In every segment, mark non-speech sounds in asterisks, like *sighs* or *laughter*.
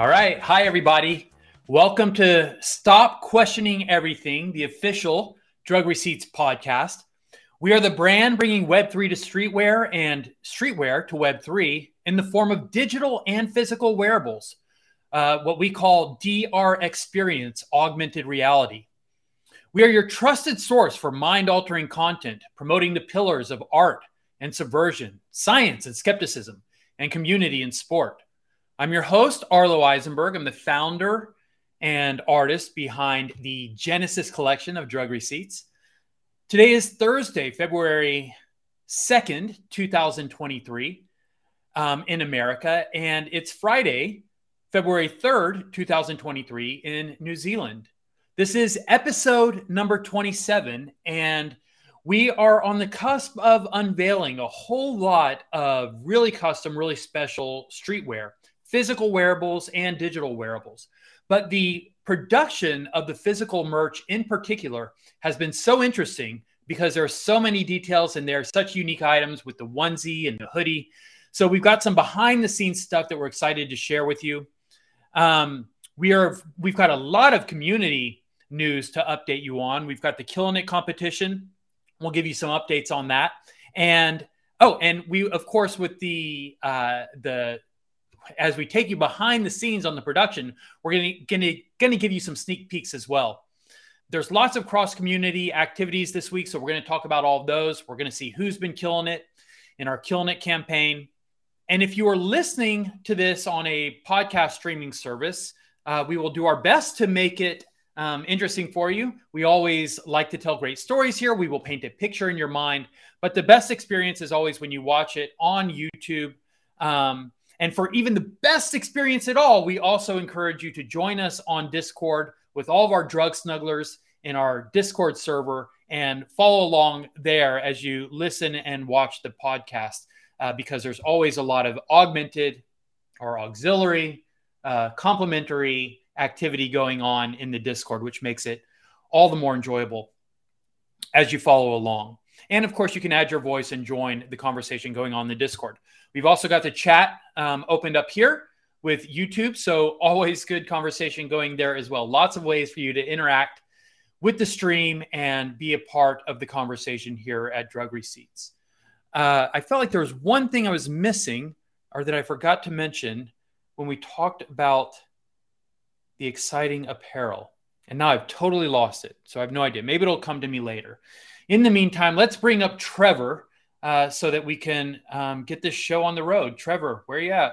All right. Hi, everybody. Welcome to Stop Questioning Everything, the official Drug Receipts podcast. We are the brand bringing Web3 to streetwear and streetwear to Web3 in the form of digital and physical wearables, uh, what we call DR experience, augmented reality. We are your trusted source for mind altering content, promoting the pillars of art and subversion, science and skepticism, and community and sport. I'm your host, Arlo Eisenberg. I'm the founder and artist behind the Genesis collection of drug receipts. Today is Thursday, February 2nd, 2023, um, in America, and it's Friday, February 3rd, 2023, in New Zealand. This is episode number 27, and we are on the cusp of unveiling a whole lot of really custom, really special streetwear physical wearables and digital wearables. But the production of the physical merch in particular has been so interesting because there are so many details and there are such unique items with the onesie and the hoodie. So we've got some behind the scenes stuff that we're excited to share with you. Um, we are we've got a lot of community news to update you on. We've got the Killing It competition. We'll give you some updates on that. And oh, and we of course with the uh, the as we take you behind the scenes on the production, we're going to give you some sneak peeks as well. There's lots of cross community activities this week, so we're going to talk about all of those. We're going to see who's been killing it in our Killing It campaign. And if you are listening to this on a podcast streaming service, uh, we will do our best to make it um, interesting for you. We always like to tell great stories here. We will paint a picture in your mind, but the best experience is always when you watch it on YouTube. Um, and for even the best experience at all, we also encourage you to join us on Discord with all of our drug snugglers in our Discord server and follow along there as you listen and watch the podcast uh, because there's always a lot of augmented or auxiliary, uh, complementary activity going on in the Discord, which makes it all the more enjoyable as you follow along. And of course, you can add your voice and join the conversation going on in the Discord. We've also got the chat um, opened up here with YouTube. So, always good conversation going there as well. Lots of ways for you to interact with the stream and be a part of the conversation here at Drug Receipts. Uh, I felt like there was one thing I was missing or that I forgot to mention when we talked about the exciting apparel. And now I've totally lost it. So I have no idea. Maybe it'll come to me later. In the meantime, let's bring up Trevor uh, so that we can um, get this show on the road. Trevor, where are you at?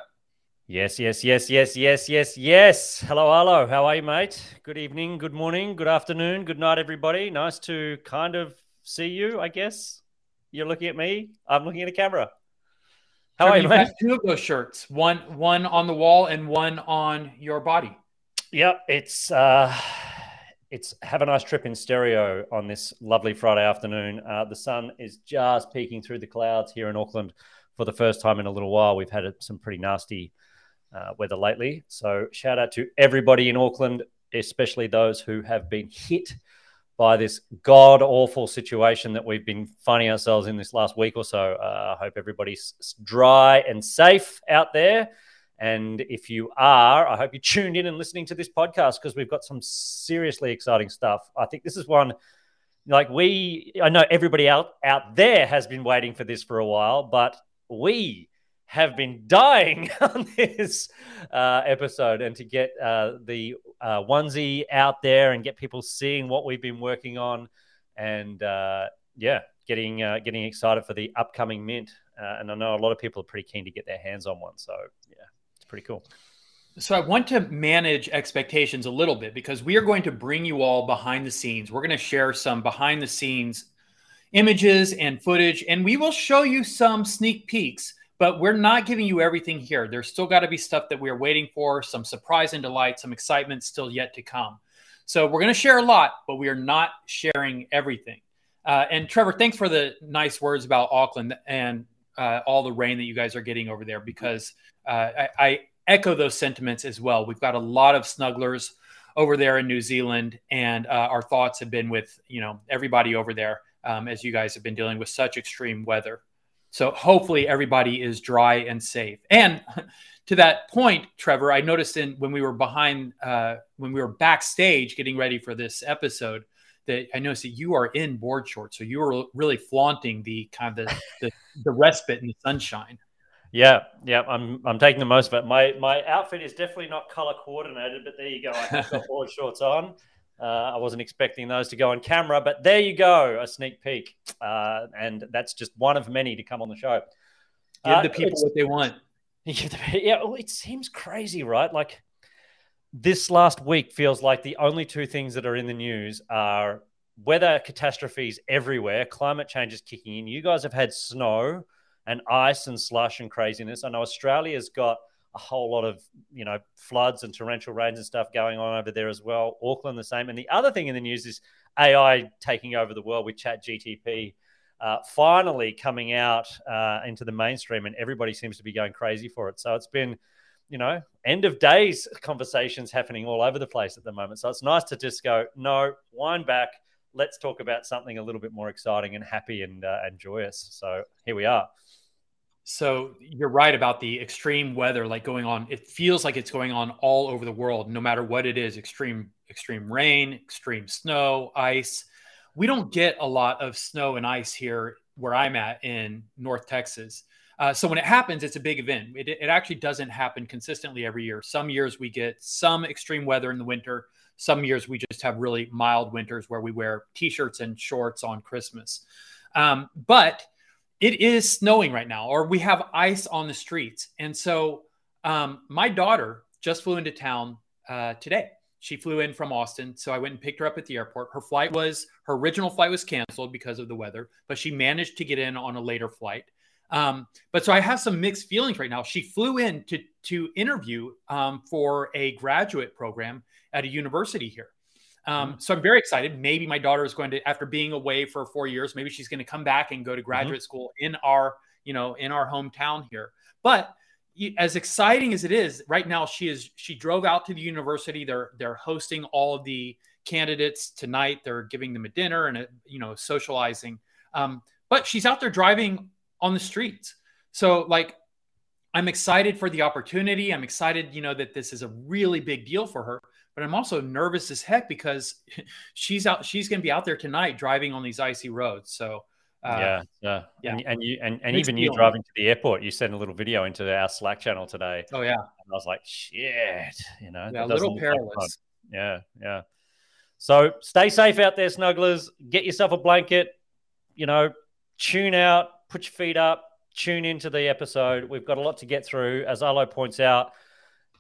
Yes, yes, yes, yes, yes, yes, yes. Hello, hello. How are you, mate? Good evening, good morning, good afternoon, good night, everybody. Nice to kind of see you, I guess. You're looking at me. I'm looking at the camera. How Trevor, are you, mate? Two of those shirts, one one on the wall and one on your body. Yep, it's uh it's have a nice trip in stereo on this lovely Friday afternoon. Uh, the sun is just peeking through the clouds here in Auckland for the first time in a little while. We've had some pretty nasty uh, weather lately. So, shout out to everybody in Auckland, especially those who have been hit by this god awful situation that we've been finding ourselves in this last week or so. Uh, I hope everybody's dry and safe out there. And if you are, I hope you tuned in and listening to this podcast because we've got some seriously exciting stuff. I think this is one like we I know everybody out out there has been waiting for this for a while, but we have been dying *laughs* on this uh, episode. And to get uh, the uh, onesie out there and get people seeing what we've been working on and uh, yeah getting uh, getting excited for the upcoming mint uh, and i know a lot of people are pretty keen to get their hands on one. So yeah pretty cool. So I want to manage expectations a little bit because we are going to bring you all behind the scenes. We're going to share some behind the scenes images and footage, and we will show you some sneak peeks. But we're not giving you everything here. There's still got to be stuff that we're waiting for, some surprise and delight, some excitement still yet to come. So we're going to share a lot, but we are not sharing everything. Uh, and Trevor, thanks for the nice words about Auckland and uh, all the rain that you guys are getting over there because I, I, echo those sentiments as well. We've got a lot of snugglers over there in New Zealand, and uh, our thoughts have been with you know everybody over there um, as you guys have been dealing with such extreme weather. So hopefully everybody is dry and safe. And *laughs* to that point, Trevor, I noticed in when we were behind, uh, when we were backstage getting ready for this episode, that I noticed that you are in board shorts. So you were really flaunting the kind of the, the, the respite and the sunshine. Yeah, yeah, I'm I'm taking the most of it. My my outfit is definitely not color coordinated, but there you go. I have got *laughs* board shorts on. Uh, I wasn't expecting those to go on camera, but there you go, a sneak peek, uh, and that's just one of many to come on the show. Give uh, the people what they want. *laughs* Yeah, well, it seems crazy, right? Like this last week feels like the only two things that are in the news are weather catastrophes everywhere. Climate change is kicking in. You guys have had snow and ice and slush and craziness. I know Australia's got a whole lot of you know floods and torrential rains and stuff going on over there as well. Auckland the same. And the other thing in the news is AI taking over the world with Chat GTP. Uh, finally coming out uh, into the mainstream, and everybody seems to be going crazy for it. So it's been, you know, end of days conversations happening all over the place at the moment. So it's nice to just go, no, wind back. Let's talk about something a little bit more exciting and happy and, uh, and joyous. So here we are. So you're right about the extreme weather like going on. It feels like it's going on all over the world, no matter what it is, extreme extreme rain, extreme snow, ice. We don't get a lot of snow and ice here where I'm at in North Texas. Uh, so when it happens, it's a big event. It, it actually doesn't happen consistently every year. Some years we get some extreme weather in the winter. Some years we just have really mild winters where we wear t-shirts and shorts on Christmas. Um, but it is snowing right now, or we have ice on the streets. And so um, my daughter just flew into town uh, today. She flew in from Austin. So I went and picked her up at the airport. Her flight was, her original flight was canceled because of the weather, but she managed to get in on a later flight. Um, but so I have some mixed feelings right now. She flew in to, to interview um, for a graduate program at a university here. Um, mm-hmm. so I'm very excited. Maybe my daughter is going to, after being away for four years, maybe she's going to come back and go to mm-hmm. graduate mm-hmm. school in our, you know, in our hometown here. But as exciting as it is right now, she is she drove out to the university. They're they're hosting all of the candidates tonight. They're giving them a dinner and a, you know socializing. Um, but she's out there driving on the streets. So like I'm excited for the opportunity. I'm excited, you know, that this is a really big deal for her but I'm also nervous as heck because *laughs* she's out. She's going to be out there tonight driving on these icy roads. So uh, yeah, yeah, yeah. And, and you and, and even you driving to the airport, you sent a little video into our Slack channel today. Oh yeah, and I was like, shit, you know, yeah, a little perilous. Like yeah, yeah. So stay safe out there, snugglers. Get yourself a blanket. You know, tune out, put your feet up, tune into the episode. We've got a lot to get through. As Arlo points out,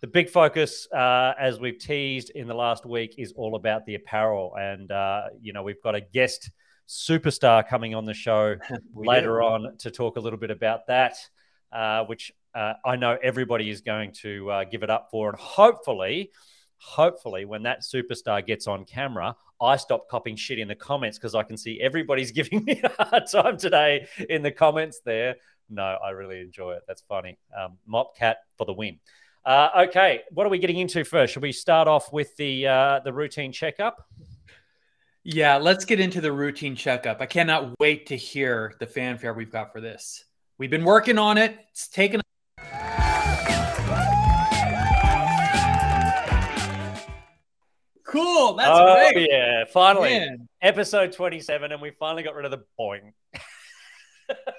the big focus, uh, as we've teased in the last week, is all about the apparel. And, uh, you know, we've got a guest superstar coming on the show *laughs* later on to talk a little bit about that, uh, which uh, I know everybody is going to uh, give it up for. And hopefully, hopefully, when that superstar gets on camera, I stop copying shit in the comments because I can see everybody's *laughs* giving me a hard time today in the comments there. No, I really enjoy it. That's funny. Um, Mopcat for the win. Uh, okay, what are we getting into first? Should we start off with the uh, the routine checkup? Yeah, let's get into the routine checkup. I cannot wait to hear the fanfare we've got for this. We've been working on it. It's taken. Cool. That's oh, great. yeah. Finally, Man. episode 27, and we finally got rid of the boing. *laughs*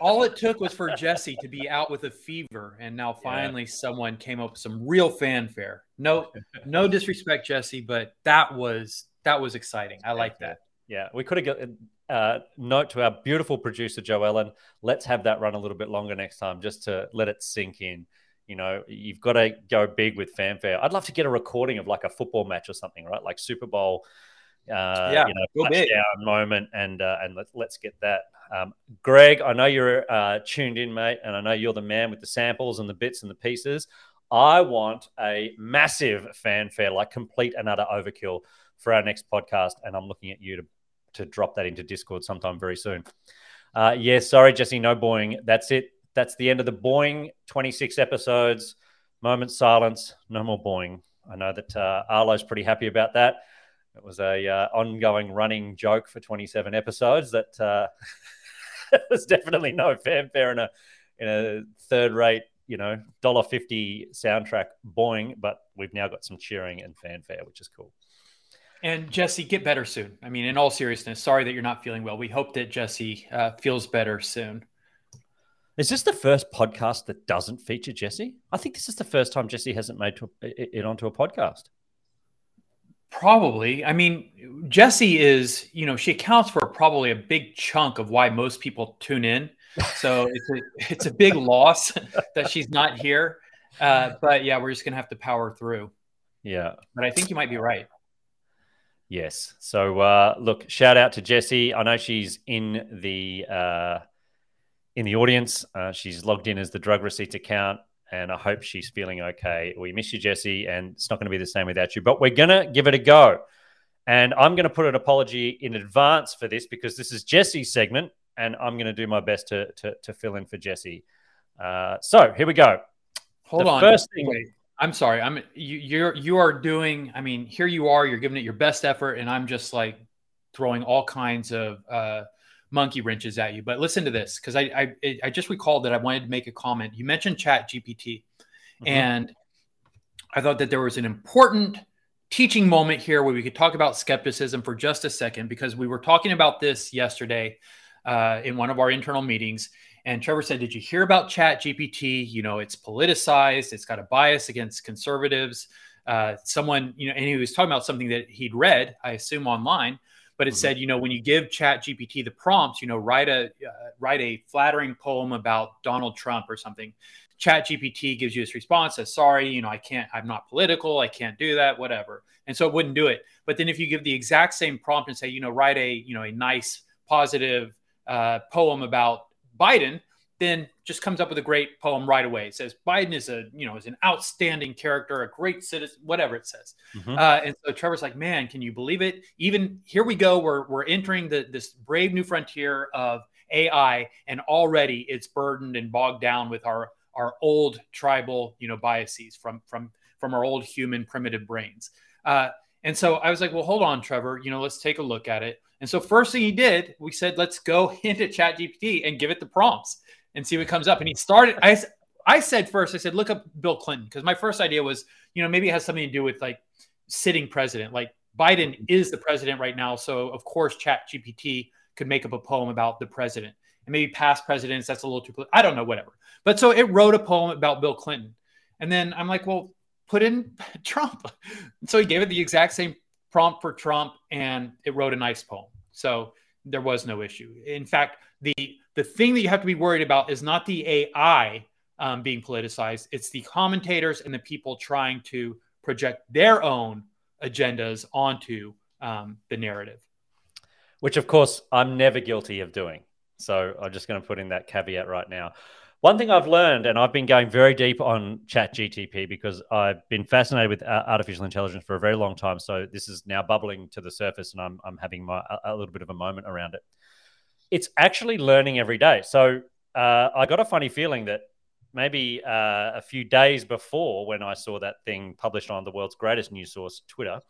all it took was for Jesse to be out with a fever, and now finally yeah. someone came up with some real fanfare. No, *laughs* no disrespect, Jesse, but that was that was exciting. I like that. Yeah, we could have got uh, note to our beautiful producer Joe Ellen. Let's have that run a little bit longer next time, just to let it sink in. You know, you've got to go big with fanfare. I'd love to get a recording of like a football match or something, right? Like Super Bowl. Uh, yeah, you know, touchdown moment, and uh, and let, let's get that um, Greg, I know you're uh, tuned in, mate, and I know you're the man with the samples and the bits and the pieces. I want a massive fanfare, like complete and utter overkill for our next podcast. And I'm looking at you to, to drop that into Discord sometime very soon. Uh, yeah, sorry, Jesse, no boing. That's it. That's the end of the boing. 26 episodes, moment silence, no more boing. I know that uh, Arlo's pretty happy about that. It was a uh, ongoing running joke for 27 episodes that uh, *laughs* There's definitely no fanfare in a in a third rate, you know, dollar fifty soundtrack boing, but we've now got some cheering and fanfare, which is cool. And Jesse, get better soon. I mean, in all seriousness, sorry that you're not feeling well. We hope that Jesse uh, feels better soon. Is this the first podcast that doesn't feature Jesse? I think this is the first time Jesse hasn't made to, it onto a podcast. Probably. I mean, Jesse is, you know, she accounts for probably a big chunk of why most people tune in. So *laughs* it's a, it's a big loss *laughs* that she's not here. Uh, but yeah, we're just going to have to power through. Yeah. But I think you might be right. Yes. So uh, look, shout out to Jesse. I know she's in the uh, in the audience. Uh, she's logged in as the drug receipts account, and I hope she's feeling okay. We miss you, Jesse, and it's not going to be the same without you. But we're gonna give it a go, and I'm going to put an apology in advance for this because this is Jesse's segment, and I'm going to do my best to to, to fill in for Jesse. Uh, so here we go. Hold the on. First thing. Wait. I'm sorry. I'm you, you're you are doing. I mean, here you are. You're giving it your best effort, and I'm just like throwing all kinds of uh, monkey wrenches at you. But listen to this, because I, I I just recalled that I wanted to make a comment. You mentioned Chat GPT, mm-hmm. and I thought that there was an important teaching moment here where we could talk about skepticism for just a second, because we were talking about this yesterday uh, in one of our internal meetings, and Trevor said, Did you hear about Chat GPT? You know, it's politicized, it's got a bias against conservatives. Uh, someone, you know, and he was talking about something that he'd read, I assume online, but it mm-hmm. said, you know, when you give Chat GPT the prompts, you know, write a uh, write a flattering poem about Donald Trump or something. Chat GPT gives you this response, says, sorry, you know, I can't, I'm not political, I can't do that, whatever. And so it wouldn't do it. But then if you give the exact same prompt and say, you know, write a, you know, a nice positive uh, poem about Biden, then just comes up with a great poem right away. It says Biden is a you know is an outstanding character, a great citizen, whatever it says. Mm-hmm. Uh, and so Trevor's like, man, can you believe it? Even here we go. We're we're entering the this brave new frontier of AI, and already it's burdened and bogged down with our our old tribal you know biases from from from our old human primitive brains. Uh, and so I was like, well, hold on, Trevor. You know, let's take a look at it. And so first thing he did, we said, let's go *laughs* into Chat GPT and give it the prompts and see what comes up. And he started, I, I said first, I said, look up Bill Clinton. Because my first idea was, you know, maybe it has something to do with like sitting president. Like Biden is the president right now. So of course, Chat GPT could make up a poem about the president. And maybe past presidents, that's a little too, I don't know, whatever. But so it wrote a poem about Bill Clinton. And then I'm like, well, put in *laughs* Trump. so he gave it the exact same prompt for Trump and it wrote a nice poem. So there was no issue. In fact, the the thing that you have to be worried about is not the AI um, being politicized; it's the commentators and the people trying to project their own agendas onto um, the narrative. Which, of course, I'm never guilty of doing. So I'm just going to put in that caveat right now. One thing I've learned, and I've been going very deep on Chat GTP because I've been fascinated with uh, artificial intelligence for a very long time. So this is now bubbling to the surface, and I'm, I'm having my, a little bit of a moment around it. It's actually learning every day. So uh, I got a funny feeling that maybe uh, a few days before when I saw that thing published on the world's greatest news source, Twitter,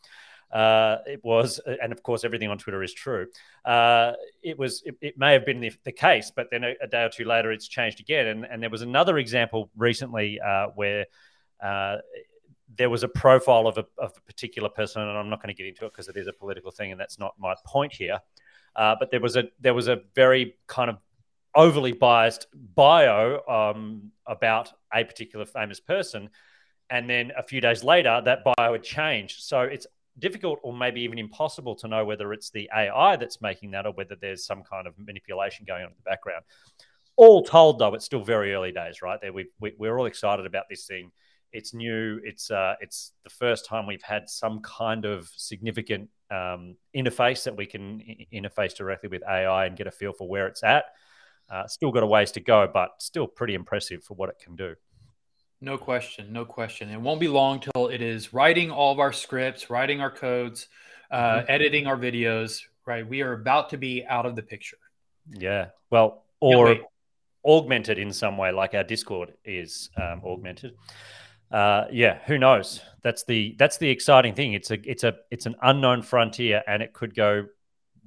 uh, it was, and of course, everything on Twitter is true. Uh, it was, it, it, may have been the, the case, but then a, a, day or two later, it's changed again. And, and there was another example recently uh, where uh, there was a profile of a, of a particular person, and I'm not going to get into it because it is a political thing, and that's not my point here. Uh, but there was a there was a very kind of overly biased bio um, about a particular famous person, and then a few days later, that bio had changed. So it's difficult or maybe even impossible to know whether it's the AI that's making that or whether there's some kind of manipulation going on in the background. All told, though, it's still very early days, right? There, we, we, we're all excited about this thing. It's new. It's uh, it's the first time we've had some kind of significant um, interface that we can interface directly with AI and get a feel for where it's at. Uh, still got a ways to go, but still pretty impressive for what it can do. No question, no question. It won't be long till it is writing all of our scripts, writing our codes, uh, mm-hmm. editing our videos. Right, we are about to be out of the picture. Yeah, well, or augmented in some way, like our Discord is um, augmented. Uh, yeah, who knows? That's the that's the exciting thing. It's a it's a it's an unknown frontier, and it could go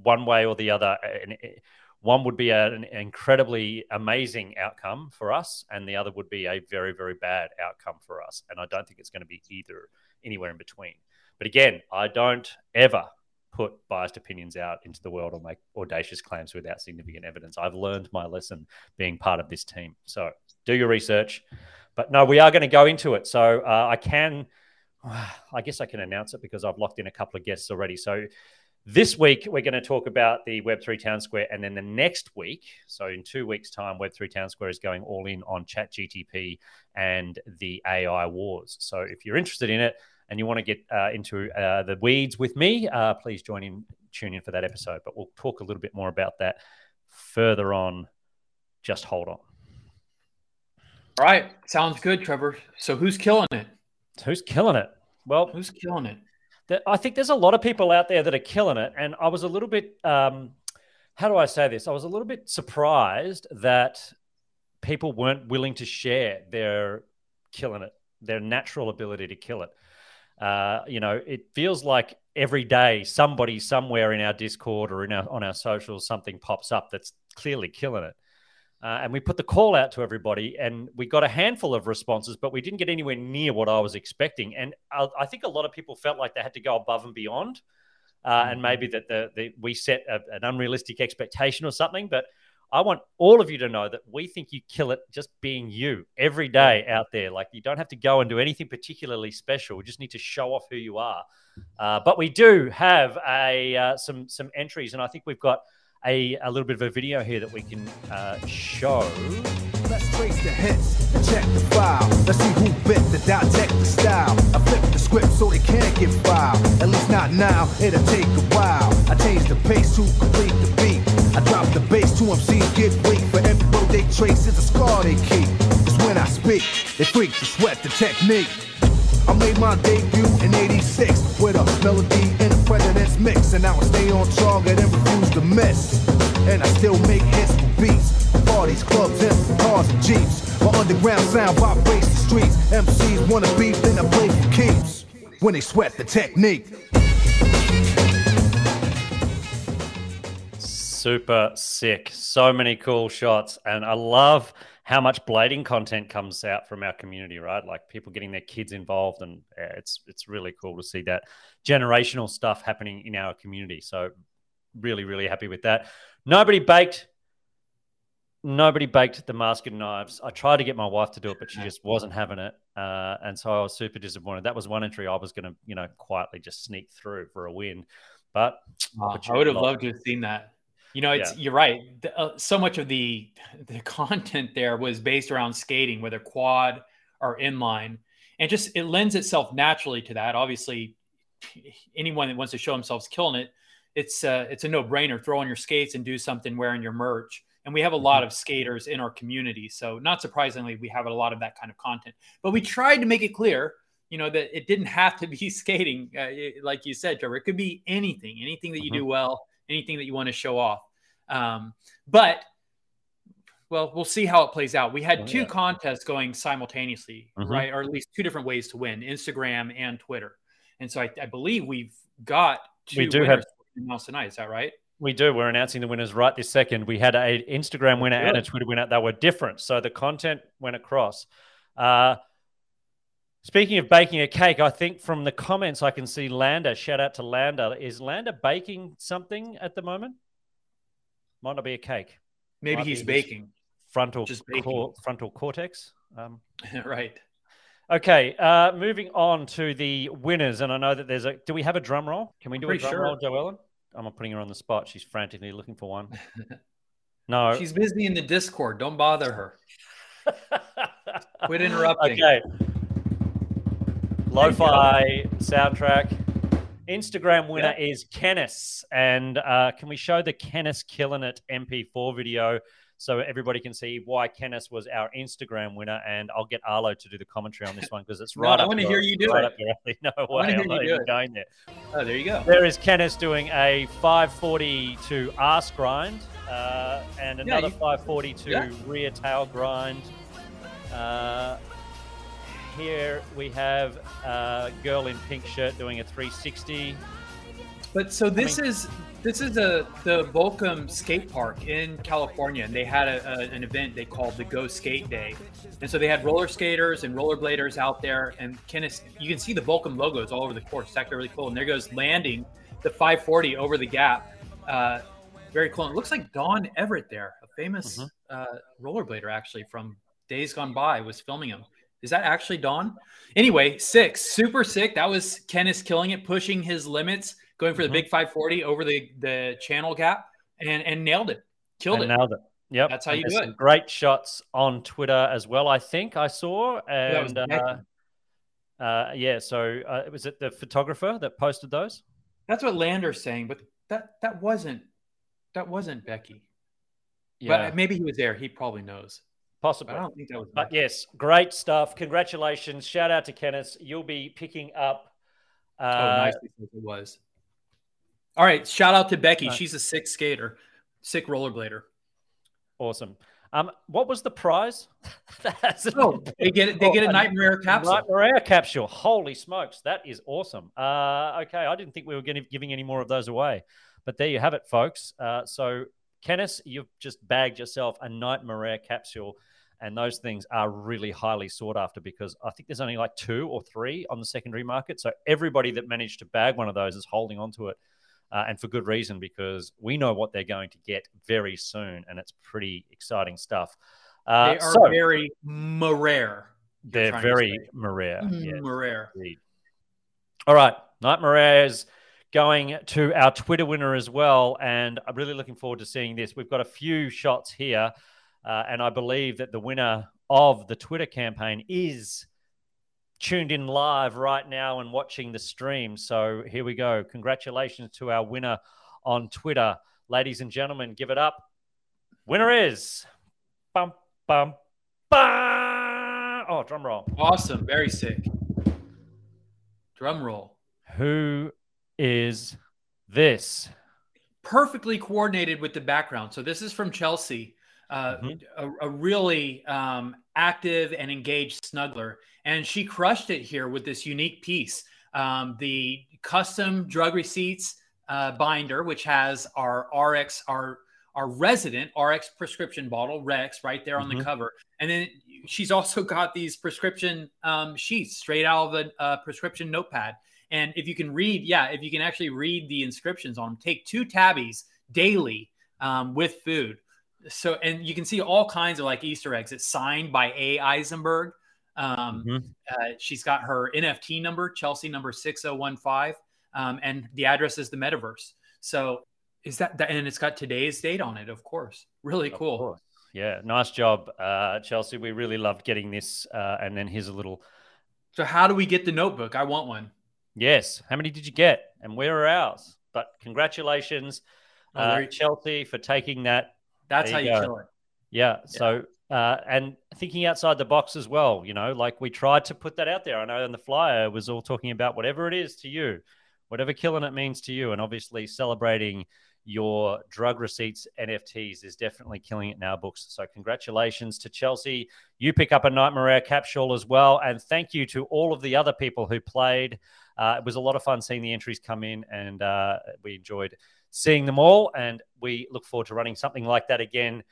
one way or the other. And it, One would be an incredibly amazing outcome for us, and the other would be a very, very bad outcome for us. And I don't think it's going to be either anywhere in between. But again, I don't ever put biased opinions out into the world or make audacious claims without significant evidence. I've learned my lesson being part of this team. So do your research. But no, we are going to go into it. So uh, I can, *sighs* I guess I can announce it because I've locked in a couple of guests already. So this week, we're going to talk about the Web3 Town Square. And then the next week, so in two weeks' time, Web3 Town Square is going all in on ChatGTP and the AI wars. So if you're interested in it and you want to get uh, into uh, the weeds with me, uh, please join in, tune in for that episode. But we'll talk a little bit more about that further on. Just hold on. All right. Sounds good, Trevor. So who's killing it? Who's killing it? Well, who's killing it? I think there's a lot of people out there that are killing it. And I was a little bit, um, how do I say this? I was a little bit surprised that people weren't willing to share their killing it, their natural ability to kill it. Uh, you know, it feels like every day somebody somewhere in our Discord or in our on our socials something pops up that's clearly killing it. Uh, and we put the call out to everybody, and we got a handful of responses, but we didn't get anywhere near what I was expecting. And I, I think a lot of people felt like they had to go above and beyond, uh, and mm-hmm. maybe that the, the we set a, an unrealistic expectation or something. But I want all of you to know that we think you kill it just being you every day out there. Like you don't have to go and do anything particularly special. We just need to show off who you are. Uh, but we do have a uh, some some entries, and I think we've got a, a little bit of a video here that we can uh, show. Let's trace the hits check the file. Let's see who bit the the style. I flip the script so they can't get filed. At least not now, it'll take a while. I change the pace to complete the beat. I drop the bass to MCs get weak. For every road they trace is a scar they keep. When I speak, they freak sweat the technique. I made my debut in 86 with a melody in a mix. And I stay on target and refuse to miss. And I still make hits for beats. Parties, clubs, and cars and jeeps. My underground sound vibrates the streets. MCs wanna beef, then I play for keeps. When they sweat the technique. Super sick. So many cool shots. And I love how much blading content comes out from our community, right? Like people getting their kids involved, and yeah, it's it's really cool to see that generational stuff happening in our community. So really, really happy with that. Nobody baked. Nobody baked the mask and knives. I tried to get my wife to do it, but she just wasn't having it, uh, and so I was super disappointed. That was one entry I was going to, you know, quietly just sneak through for a win, but oh, I would have loved to have seen that. You know, it's yeah. you're right. The, uh, so much of the the *laughs* content there was based around skating, whether quad or inline, and just it lends itself naturally to that. Obviously, anyone that wants to show themselves killing it, it's uh, it's a no brainer. Throw on your skates and do something wearing your merch. And we have a lot mm-hmm. of skaters in our community, so not surprisingly, we have a lot of that kind of content. But we tried to make it clear you know that it didn't *laughs* have to be skating uh, like you said trevor it could be anything anything that you mm-hmm. do well anything that you want to show off. Um, but well, we'll see how it plays out. We had oh, two yeah. contests going simultaneously, mm-hmm. right? Or at least two different ways to win Instagram and Twitter. And so I, I believe we've got we do have else tonight. Is that right? We do. We're announcing the winners right this second. We had a Instagram winner and a Twitter winner that were different. So the content went across. Uh, Speaking of baking a cake, I think from the comments I can see Lander. Shout out to Lander. Is Lander baking something at the moment? Might not be a cake. Maybe Might he's baking. Frontal Just baking. Cor- frontal cortex. Um, *laughs* right. Okay. Uh, moving on to the winners, and I know that there's a. Do we have a drum roll? Can we do a drum sure. roll, Joellen? I'm not putting her on the spot. She's frantically looking for one. *laughs* No, she's busy in the Discord. Don't bother her. Quit interrupting. Okay. Lo-fi soundtrack. Instagram winner yeah. is Kennis. And uh, can we show the Kennis Killing It MP4 video so everybody can see why Kenneth was our Instagram winner? And I'll get Arlo to do the commentary on this one because it's right no, I want to hear you do right it. *laughs* No way. I'm not even going there. Oh, there you go. There is Kennis doing a 540 to arse grind uh, and another yeah, you, 540 to yeah. rear tail grind. Uh, here we have a girl in pink shirt doing a 360. But so this I mean, is This is the the Volcom skate park in California, and they had a, a, an event they called the Go Skate Day, and so they had roller skaters and rollerbladers out there, and Kenneth, you can see the Volcom logos all over the course. It's actually really cool. And there goes landing the 540 over the gap. Uh, very cool. It looks like Don Everett there, a famous mm-hmm. uh, rollerblader actually from days gone by, was filming him. Is that actually Don? Anyway, six, super sick. That was Kenneth killing it, pushing his limits going for the mm-hmm. big 540 over the the channel gap and and nailed it, killed and it. Nailed it. Yep, that's how you do it. Great shots on Twitter as well. I think I saw and. Uh, uh, yeah, so uh, was it the photographer that posted those? That's what Lander's saying, but that that wasn't that wasn't Becky. Yeah. But maybe he was there. He probably knows. Possibly. But I don't think that was. Becky. But yes, great stuff. Congratulations. Shout out to Kenneth. You'll be picking up. Uh, oh, nice. It was. All right. Shout out to Becky. She's a sick skater, sick rollerblader. Awesome. Um, what was the prize? *laughs* oh, they get they get a Nightmare capsule. Nightmare capsule. Holy smokes, that is awesome. Uh, okay, I didn't think we were getting, giving any more of those away, but there you have it, folks. Uh, so, Kenneth, you've just bagged yourself a Nightmare capsule, and those things are really highly sought after because I think there's only like two or three on the secondary market. So everybody that managed to bag one of those is holding on to it uh, and for good reason because we know what they're going to get very soon, and it's pretty exciting stuff. Uh, they are so, very rare. They're very rare. Mm, rare. All right, Night is going to our Twitter winner as well, and I'm really looking forward to seeing this. We've got a few shots here, uh, and I believe that the winner of the Twitter campaign is tuned in live right now and watching the stream. So here we go. Congratulations to our winner on Twitter. Ladies and gentlemen, give it up. Winner is bum bum bum. Oh, drum roll. Awesome. Very sick. Drum roll. Who is this? Perfectly coordinated with the background. So this is from Chelsea. Uh, mm-hmm. a, a, really um, active and engaged snuggler. And she crushed it here with this unique piece. Um, the custom drug receipts uh, binder, which has our RX, our our resident RX prescription bottle, Rex, right there on mm-hmm. the cover. And then she's also got these prescription um, sheets straight out of the uh, prescription notepad. And if you can read, yeah, if you can actually read the inscriptions on them, take two tabbies daily um, with food so and you can see all kinds of like Easter eggs. It's signed by A. Eisenberg. Um, mm-hmm. uh, she's got her NFT number, Chelsea number six zero one five, um, and the address is the Metaverse. So is that, that and it's got today's date on it, of course. Really cool. Course. Yeah, nice job, uh, Chelsea. We really loved getting this. Uh, and then here's a little. So how do we get the notebook? I want one. Yes. How many did you get? And where are ours? But congratulations, oh, uh, Chelsea, for taking that that's how you, you kill it. Yeah. yeah. So, uh, and thinking outside the box as well, you know, like we tried to put that out there. I know in the flyer was all talking about whatever it is to you, whatever killing it means to you. And obviously celebrating your drug receipts NFTs is definitely killing it in our books. So congratulations to Chelsea. You pick up a Nightmare capsule as well. And thank you to all of the other people who played. Uh, it was a lot of fun seeing the entries come in and uh, we enjoyed seeing them all. And we look forward to running something like that again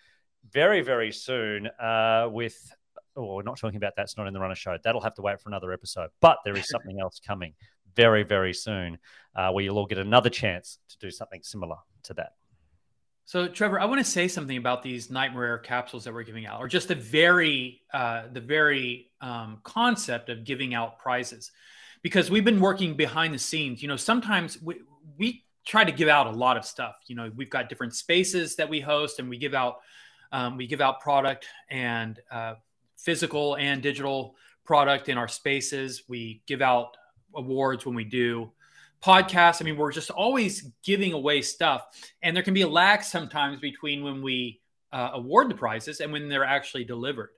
very, very soon uh, with. Oh, we're not talking about that's not in the runner show. That'll have to wait for another episode. But there is something *laughs* else coming very, very soon uh, where you'll all get another chance to do something similar to that. So, Trevor, I want to say something about these nightmare capsules that we're giving out, or just the very, uh, the very um, concept of giving out prizes, because we've been working behind the scenes. You know, sometimes we, we try to give out a lot of stuff. You know, we've got different spaces that we host, and we give out um, we give out product and uh, physical and digital product in our spaces. We give out awards when we do podcasts. I mean, we're just always giving away stuff, and there can be a lag sometimes between when we uh, award the prizes and when they're actually delivered.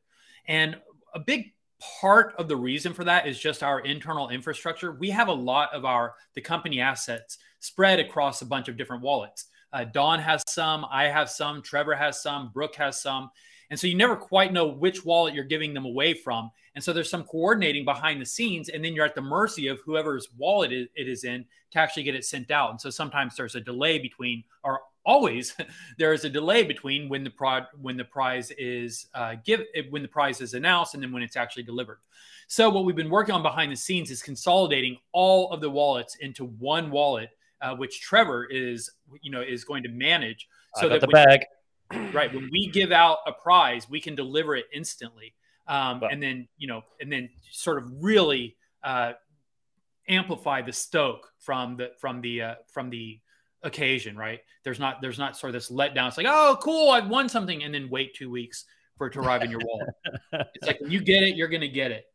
And a big part of the reason for that is just our internal infrastructure. We have a lot of our the company assets spread across a bunch of different wallets. Uh, Don has some. I have some. Trevor has some. Brooke has some. And so you never quite know which wallet you're giving them away from. And so there's some coordinating behind the scenes, and then you're at the mercy of whoever's wallet it is in to actually get it sent out. And so sometimes there's a delay between, or always *laughs* there is a delay between when the prod when the prize is uh, give when the prize is announced and then when it's actually delivered. So what we've been working on behind the scenes is consolidating all of the wallets into one wallet, uh, which Trevor is you know is going to manage. So that the when, bag. *clears throat* Right when we give out a prize we can deliver it instantly. Um, and then you know and then sort of really uh, amplify the stoke from the from the uh, from the occasion right? There's not there's not sort of this letdown. It's like oh cool I've won something and then wait two weeks for it to arrive in your wallet. It's like when you get it you're gonna get it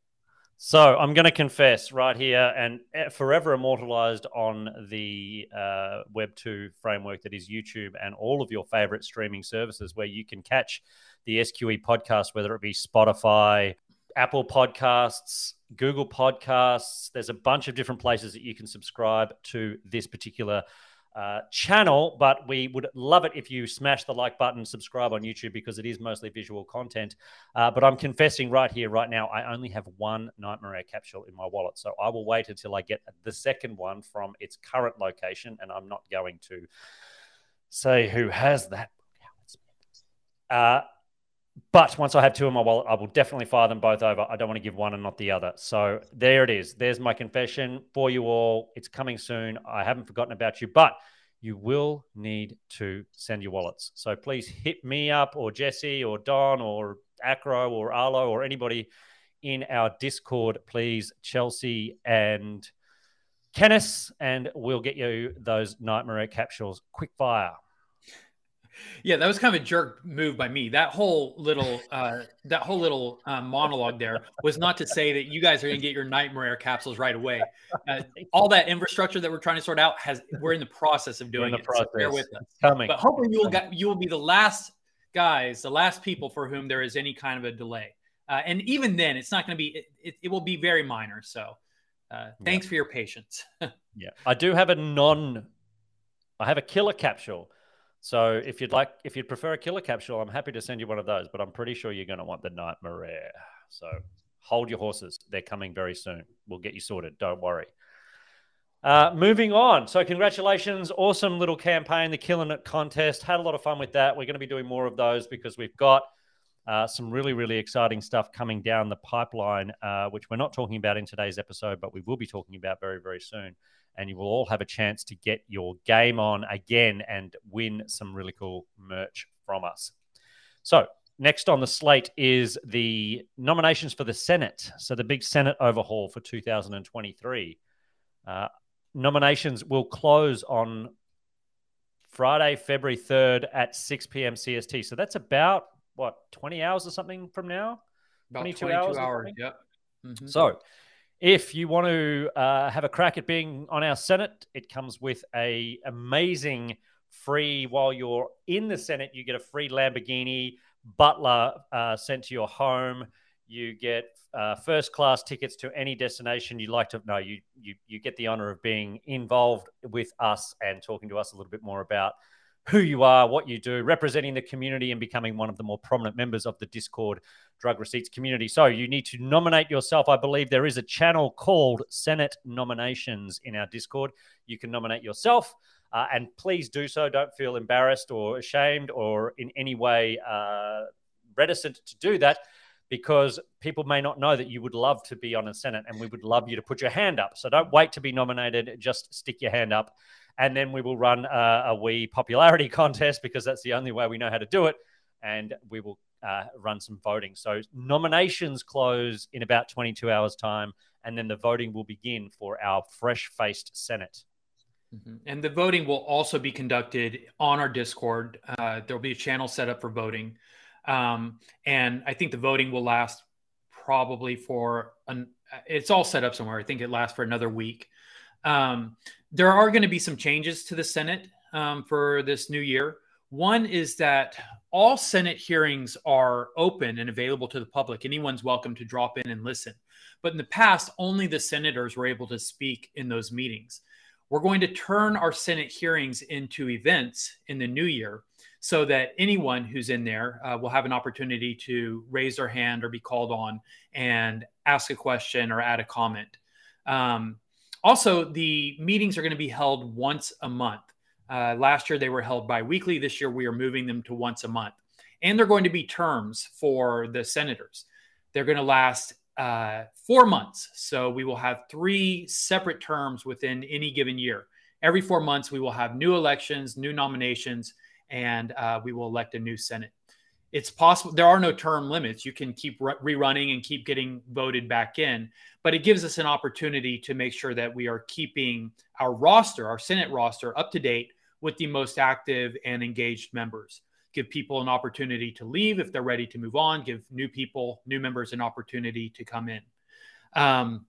so I'm going to confess right here and eh, forever immortalized on the uh, Web2 framework that is YouTube and all of your favorite streaming services where you can catch the SQE podcast, whether it be Spotify, Apple Podcasts, Google Podcasts. There's a bunch of different places that you can subscribe to this particular uh, channel, but we would love it if you smash the like button, subscribe on YouTube because it is mostly visual content. Uh, but I'm confessing right here, right now, I only have one Nightmare capsule in my wallet. So I will wait until I get the second one from its current location, and I'm not going to say who has that. Uh, but once I have two in my wallet, I will definitely fire them both over. I don't want to give one and not the other. So there it is. There's my confession for you all. It's coming soon. I haven't forgotten about you, but you will need to send your wallets. So please hit me up or Jesse or Don or Acro or Arlo or anybody in our Discord, please, Chelsea and Kenneth, and we'll get you those Nightmare capsules quick fire. Yeah, that was kind of a jerk move by me. That whole little uh, that whole little uh, monologue there was not to say that you guys are going to get your nightmare capsules right away. Uh, all that infrastructure that we're trying to sort out has we're in the process of doing it. So bear with us. It's coming. But hopefully you will get, you will be the last guys, the last people for whom there is any kind of a delay. Uh, and even then, it's not going to be. It, it, it, will be very minor. So, uh, thanks yeah. for your patience. *laughs* yeah, I do have a non. I have a killer capsule so if you'd like, if you'd prefer a killer capsule, I'm happy to send you one of those. But I'm pretty sure you're going to want the Nightmare. So hold your horses; they're coming very soon. We'll get you sorted. Don't worry. Uh, moving on. So congratulations, awesome little campaign, the Killing It contest. Had a lot of fun with that. We're going to be doing more of those because we've got uh, some really, really exciting stuff coming down the pipeline, uh, which we're not talking about in today's episode, but we will be talking about very, very soon and you will all have a chance to get your game on again and win some really cool merch from us. So, next on the slate is the nominations for the Senate. So, the big Senate overhaul for 2023. Uh, nominations will close on Friday, February 3rd at 6 p.m. CST. So, that's about what, 20 hours or something from now? About 22, 22 hours. hours yep. Mm-hmm. So, if you want to uh, have a crack at being on our Senate, it comes with a amazing free. While you're in the Senate, you get a free Lamborghini butler uh, sent to your home. You get uh, first class tickets to any destination you'd like to know. You, you you get the honor of being involved with us and talking to us a little bit more about who you are, what you do, representing the community, and becoming one of the more prominent members of the Discord drug receipts community. So you need to nominate yourself. I believe there is a channel called Senate Nominations in our Discord. You can nominate yourself. Uh, and please do so. Don't feel embarrassed or ashamed or in any way uh, reticent to do that because people may not know that you would love to be on a Senate and we would love you to put your hand up. So don't wait to be nominated, just stick your hand up and then we will run a, a wee popularity *laughs* contest because that's the only way we know how to do it. And we will uh, run some voting. So nominations close in about 22 hours' time, and then the voting will begin for our fresh faced Senate. Mm-hmm. And the voting will also be conducted on our Discord. Uh, there will be a channel set up for voting. Um, and I think the voting will last probably for an, it's all set up somewhere. I think it lasts for another week. Um, there are going to be some changes to the Senate um, for this new year. One is that all Senate hearings are open and available to the public. Anyone's welcome to drop in and listen. But in the past, only the senators were able to speak in those meetings. we're going to turn our Senate hearings into events in the new year so that anyone who's in there uh, will have an opportunity to raise their hand or be called on and ask a question or add a comment. Um, also, the meetings are going to be held once a month. Uh, last year they were held bi-weekly. This year we are moving them to once a month, and they're going to be terms for the senators. They're going to last uh, four months, so we will have three separate terms within any given year. Every four months we will have new elections, new nominations, and uh, we will elect a new Senate. It's possible there are no term limits. You can keep rerunning and keep getting voted back in, but it gives us an opportunity to make sure that we are keeping our roster, our Senate roster, up to date with the most active and engaged members. Give people an opportunity to leave if they're ready to move on. Give new people, new members, an opportunity to come in. Um,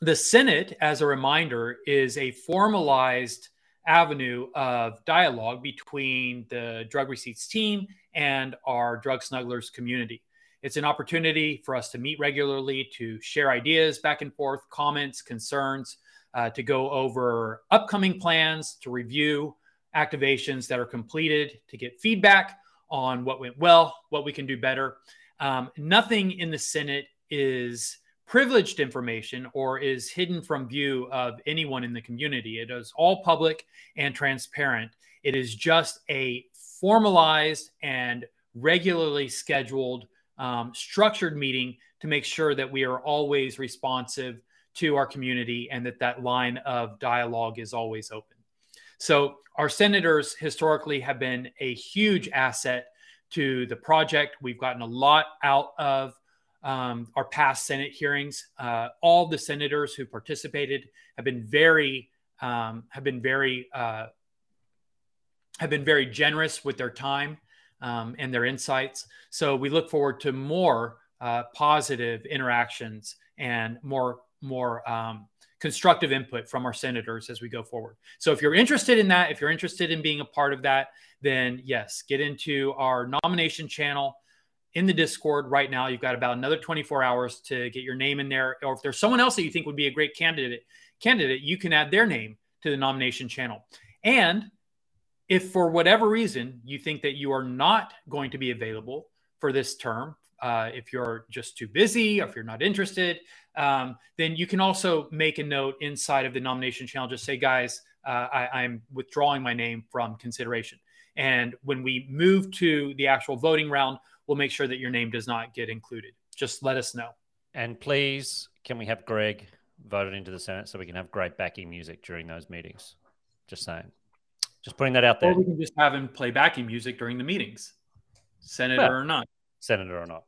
the Senate, as a reminder, is a formalized avenue of dialogue between the drug receipts team and our drug snugglers community. It's an opportunity for us to meet regularly, to share ideas back and forth, comments, concerns, uh, to go over upcoming plans, to review activations that are completed, to get feedback on what went well, what we can do better. Um, nothing in the Senate is privileged information or is hidden from view of anyone in the community. It is all public and transparent. It is just a formalized and regularly scheduled, um, structured meeting to make sure that we are always responsive to our community and that that line of dialogue is always open. So, our senators historically have been a huge asset to the project. We've gotten a lot out of um, our past Senate hearings. Uh, all the senators who participated have been very um, have been very uh, have been very generous with their time um, and their insights. So we look forward to more uh, positive interactions and more more um, constructive input from our senators as we go forward. So if you're interested in that, if you're interested in being a part of that, then yes, get into our nomination channel in the Discord right now. You've got about another 24 hours to get your name in there. Or if there's someone else that you think would be a great candidate, candidate, you can add their name to the nomination channel. And if for whatever reason you think that you are not going to be available for this term, uh, if you're just too busy or if you're not interested, um, then you can also make a note inside of the nomination channel. Just say, guys, uh, I, I'm withdrawing my name from consideration. And when we move to the actual voting round, we'll make sure that your name does not get included. Just let us know. And please, can we have Greg voted into the Senate so we can have great backing music during those meetings? Just saying. Just putting that out there. Or we can just have him play backing music during the meetings, senator well, or not. Senator or not.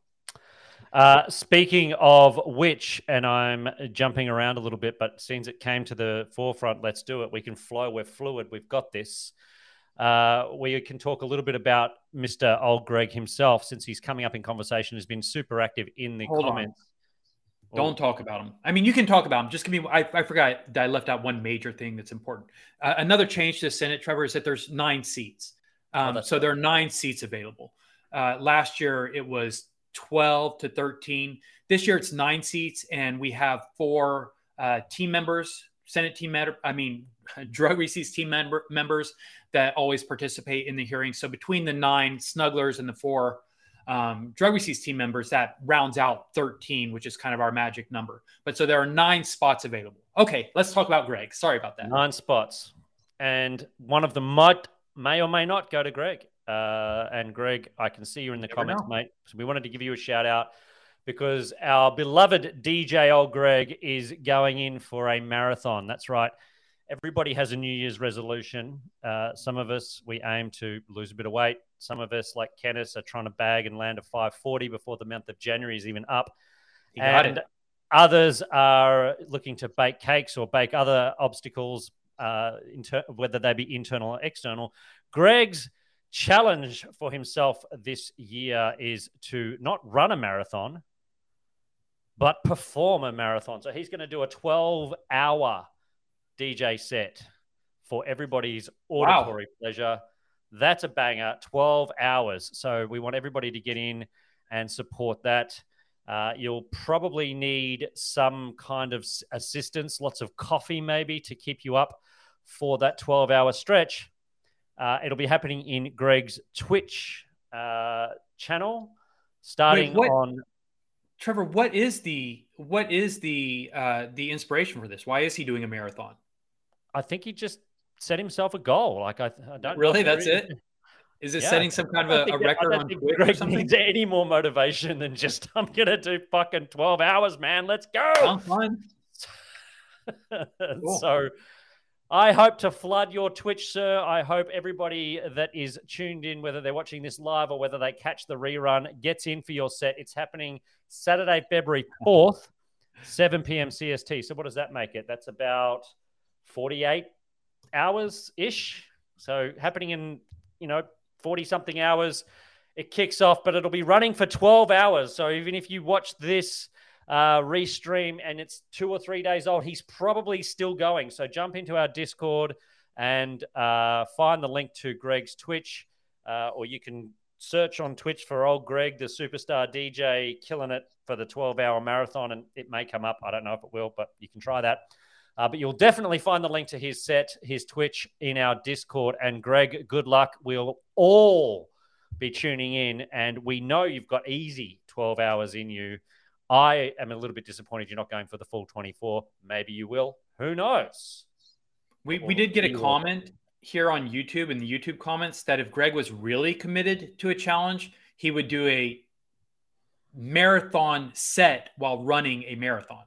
Uh, speaking of which, and I'm jumping around a little bit, but since it came to the forefront, let's do it. We can flow. We're fluid. We've got this. Uh, we can talk a little bit about Mr. Old Greg himself, since he's coming up in conversation, has been super active in the Hold comments. On. Don't talk about him. I mean, you can talk about him. Just give me. I, I forgot that I left out one major thing that's important. Uh, another change to the Senate, Trevor, is that there's nine seats. Oh, um, oh, so there are nine seats available. Uh, last year it was 12 to 13. This year it's nine seats, and we have four uh, team members, Senate team member. I mean, *laughs* drug receipts team member, members that always participate in the hearing. So between the nine snugglers and the four um, drug receipts team members, that rounds out 13, which is kind of our magic number. But so there are nine spots available. Okay, let's talk about Greg. Sorry about that. Nine spots. And one of them might, may or may not go to Greg. Uh, and Greg, I can see you in the Never comments, know. mate. So we wanted to give you a shout out because our beloved DJ Old Greg is going in for a marathon. That's right everybody has a New Year's resolution. Uh, some of us, we aim to lose a bit of weight. Some of us, like Kenneth, are trying to bag and land a 540 before the month of January is even up. and others are looking to bake cakes or bake other obstacles, uh, inter- whether they be internal or external. Greg's challenge for himself this year is to not run a marathon, but perform a marathon. So he's going to do a 12 hour DJ set for everybody's auditory wow. pleasure. That's a banger, 12 hours. So we want everybody to get in and support that. Uh, you'll probably need some kind of assistance, lots of coffee maybe to keep you up for that 12 hour stretch. Uh, it'll be happening in Greg's Twitch uh, channel starting Wait, on. Trevor, what is the what is the uh, the inspiration for this? Why is he doing a marathon? I think he just set himself a goal. Like, I, I don't Really, that's it? *laughs* Is it Yeah. setting some kind of a, a record on think Twitch or Greg *laughs* something? needs any more motivation than just *laughs* I'm gonna do fucking 12 hours, man. Let's go. Sounds fun. Cool. So I hope to flood your Twitch, sir. I hope everybody that is tuned in, whether they're watching this live or whether they catch the rerun, gets in for your set. It's happening Saturday, February 4th, 7 p.m. CST. So what does that make it? That's about 48 hours ish. So happening in, you know, 40 something hours. It kicks off, but it'll be running for 12 hours. So even if you watch this uh, restream and it's two or three days old, he's probably still going. So jump into our Discord and uh, find the link to Greg's Twitch, uh, or you can search on Twitch for old Greg, the superstar DJ, killing it for the 12 hour marathon. And it may come up. I don't know if it will, but you can try that. Uh, but you'll definitely find the link to his set, his Twitch in our Discord. And Greg, good luck. We'll all be tuning in. And we know you've got easy 12 hours in you. I am a little bit disappointed you're not going for the full 24. Maybe you will. Who knows? We we did get a comment here on YouTube in the YouTube comments that if Greg was really committed to a challenge, he would do a marathon set while running a marathon.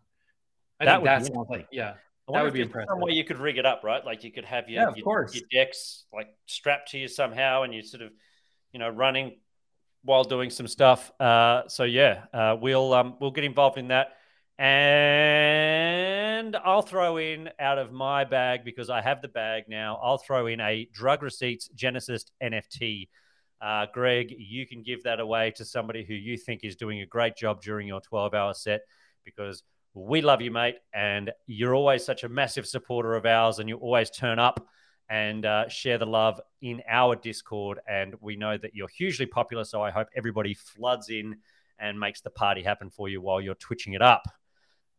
I That think would that be sounds like yeah. I wonder would be impressive. Some way you could rig it up, right? Like you could have your, Yeah, your, your decks like strapped to you somehow, and you sort of, you know, running while doing some stuff. Uh, so yeah, uh, we'll um, we'll get involved in that, and I'll throw in out of my bag because I have the bag now. I'll throw in a drug receipts Genesis NFT. Uh, Greg, you can give that away to somebody who you think is doing a great job during your 12 hour set because we love you, mate. And you're always such a massive supporter of ours, and you always turn up and uh, share the love in our Discord. And we know that you're hugely popular. So I hope everybody floods in and makes the party happen for you while you're twitching it up.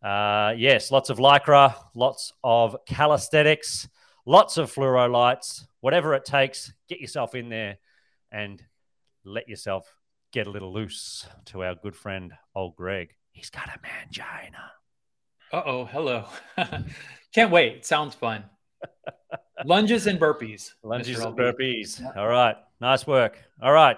Uh, yes, lots of lycra, lots of calisthenics, lots of fluoro lights, whatever it takes. Get yourself in there and let yourself get a little loose to our good friend, old Greg. He's got a mangina. Uh oh, hello. *laughs* Can't wait. Sounds fun. *laughs* Lunges and burpees. Lunges and burpees. All right. Nice work. All right.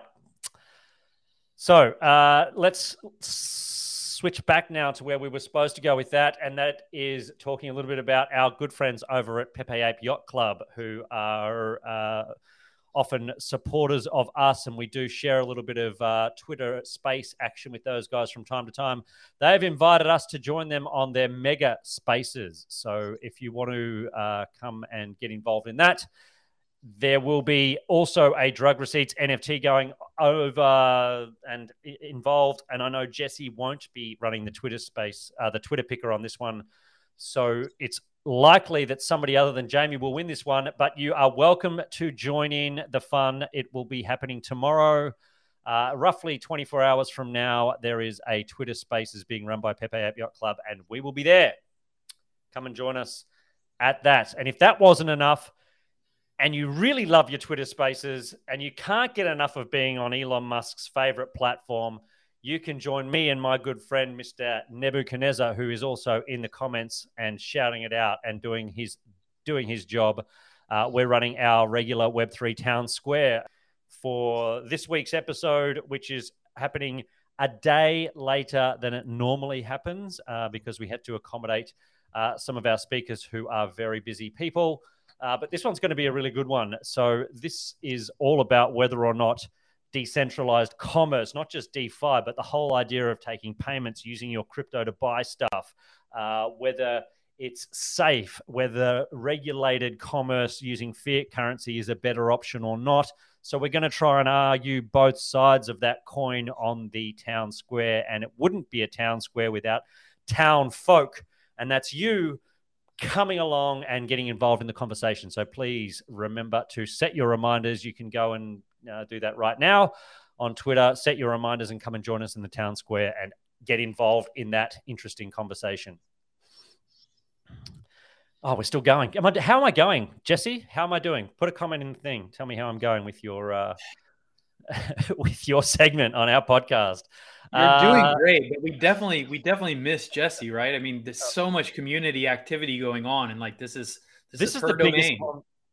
So uh, let's switch back now to where we were supposed to go with that. And that is talking a little bit about our good friends over at Pepe Ape Yacht Club, who are uh, often supporters of us. And we do share a little bit of uh, Twitter space action with those guys from time to time. They've invited us to join them on their mega spaces. So if you want to uh, come and get involved in that, there will be also a drug receipts NFT going over and involved. And I know Jesse won't be running the Twitter space, uh, the Twitter picker on this one. So it's likely that somebody other than Jamie will win this one, but you are welcome to join in the fun. It will be happening tomorrow. Uh, roughly 24 hours from now, there is a Twitter Spaces being run by Pepe Ape Yacht Club, and we will be there. Come and join us at that. And if that wasn't enough, and you really love your Twitter Spaces, and you can't get enough of being on Elon Musk's favorite platform, you can join me and my good friend, Mr. Nebuchadnezzar, who is also in the comments and shouting it out and doing his doing his job. Uh, we're running our regular Web3 Town Square for this week's episode, which is happening a day later than it normally happens uh, because we had to accommodate uh, some of our speakers who are very busy people. Uh, but this one's going to be a really good one. So, this is all about whether or not decentralized commerce, not just DeFi, but the whole idea of taking payments using your crypto to buy stuff, uh, whether it's safe, whether regulated commerce using fiat currency is a better option or not. So we're going to try and argue both sides of that coin on the town square, and it wouldn't be a town square without town folk, and that's you coming along and getting involved in the conversation. So please remember to set your reminders. You can go and uh, do that right now on Twitter. Set your reminders and come and join us in the town square and get involved in that interesting conversation. Oh, we're still going. Am I, how am I going, Jesse? How am I doing? Put a comment in the thing. Tell me how I'm going with your uh, *laughs* with your segment on our podcast. You're uh, doing great, but we definitely we definitely miss Jesse, right? I mean, there's so much community activity going on, and like this is this, this is, is the domain. biggest.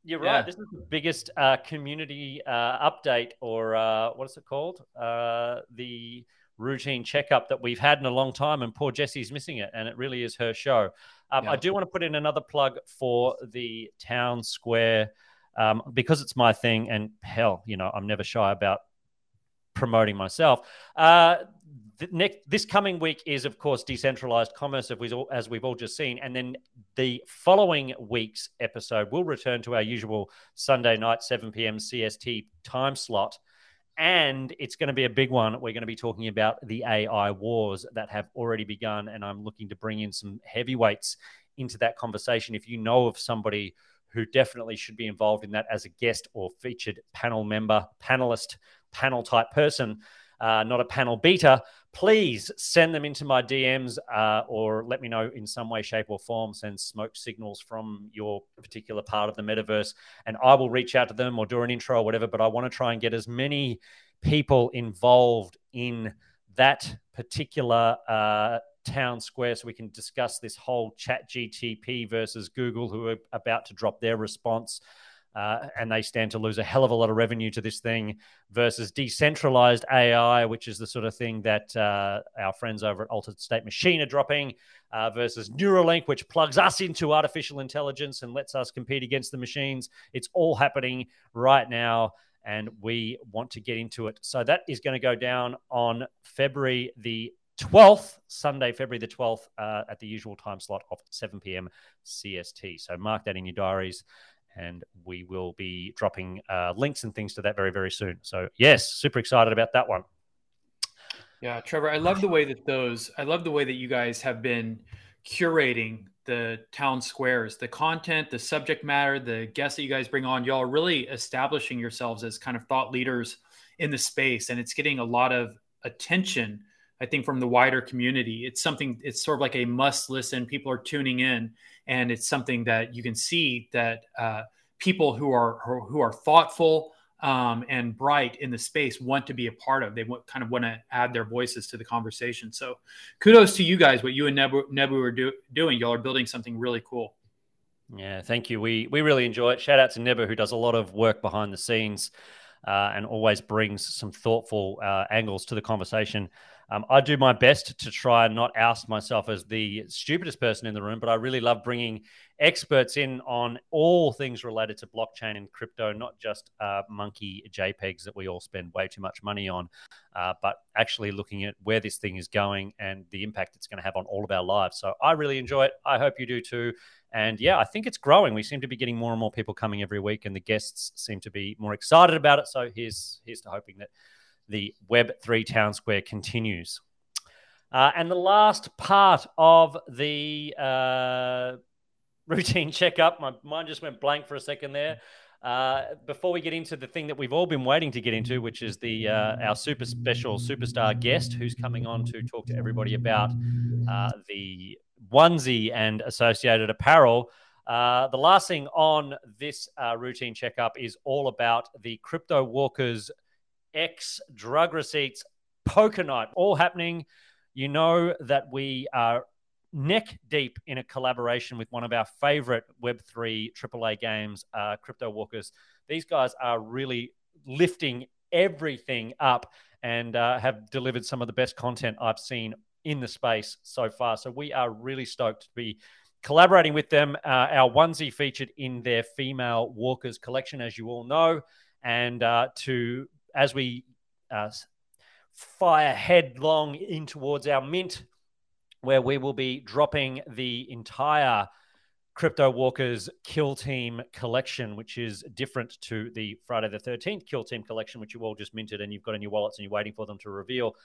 You're right. Yeah. This is the biggest uh, community uh, update, or uh, what is it called? Uh, the routine checkup that we've had in a long time, and poor Jessie's missing it, and it really is her show. Um, yeah. I do want to put in another plug for the town square um, because it's my thing, and hell, you know, I'm never shy about promoting myself. Uh, next, this coming week is, of course, decentralized commerce, as we've all just seen, and then the following week's episode will return to our usual Sunday night 7 p.m. CST time slot. And it's going to be a big one. We're going to be talking about the AI wars that have already begun. And I'm looking to bring in some heavyweights into that conversation. If you know of somebody who definitely should be involved in that as a guest or featured panel member, panelist, panel type person, uh, not a panel beater, please send them into my DMs uh, or let me know in some way, shape, or form. Send smoke signals from your particular part of the metaverse, and I will reach out to them or do an intro or whatever. But I want to try and get as many people involved in that particular uh, town square so we can discuss this whole chat GTP versus Google, who are about to drop their response uh, and they stand to lose a hell of a lot of revenue to this thing versus decentralized AI, which is the sort of thing that uh, our friends over at Altered State Machine are dropping, uh, versus Neuralink, which plugs us into artificial intelligence and lets us compete against the machines. It's all happening right now. And we want to get into it. So that is going to go down on February the 12th, Sunday, February the 12th, uh, at the usual time slot of 7 p.m. CST. So mark that in your diaries and we will be dropping uh, links and things to that very, very soon. So, yes, super excited about that one. Yeah, Trevor, I love the way that those, I love the way that you guys have been curating the town squares, the content, the subject matter, the guests that you guys bring on. Y'all are really establishing yourselves as kind of thought leaders in the space, and it's getting a lot of attention. I think from the wider community, it's something. It's sort of like a must listen. People are tuning in, and it's something that you can see that uh, people who are who are thoughtful um, and bright in the space want to be a part of. They want, kind of want to add their voices to the conversation. So, kudos to you guys. What you and Nebu, Nebu are do, doing, y'all are building something really cool. Yeah, thank you. We we really enjoy it. Shout out to Nebu who does a lot of work behind the scenes uh, and always brings some thoughtful uh, angles to the conversation. Um, I do my best to try and not oust myself as the stupidest person in the room, but I really love bringing experts in on all things related to blockchain and crypto, not just uh, monkey JPEGs that we all spend way too much money on, uh, but actually looking at where this thing is going and the impact it's going to have on all of our lives. So I really enjoy it. I hope you do too. And yeah, I think it's growing. We seem to be getting more and more people coming every week, and the guests seem to be more excited about it. So here's here's to hoping that the Web3 Town Square continues. Uh, and the last part of the uh, *laughs* routine checkup, my mind just went blank for a second there. Uh, before we get into the thing that we've all been waiting to get into, which is the uh, our super special superstar guest who's coming on to talk to everybody about uh, the onesie and associated apparel. Uh, the last thing on this uh, routine checkup is all about the crypto walkers X drug receipts poker night, all happening. You know that we are neck deep in a collaboration with one of our favorite Web3 AAA games, uh, Crypto Walkers. These guys are really lifting everything up and uh, have delivered some of the best content I've seen in the space so far. So we are really stoked to be collaborating with them. Uh, our onesie featured in their female walkers collection, as you all know, and uh, to as we uh, fire headlong in towards our mint, where we will be dropping the entire Crypto Walkers Kill Team collection, which is different to the Friday the 13th Kill Team collection, which you all just minted and you've got in your wallets and you're waiting for them to reveal.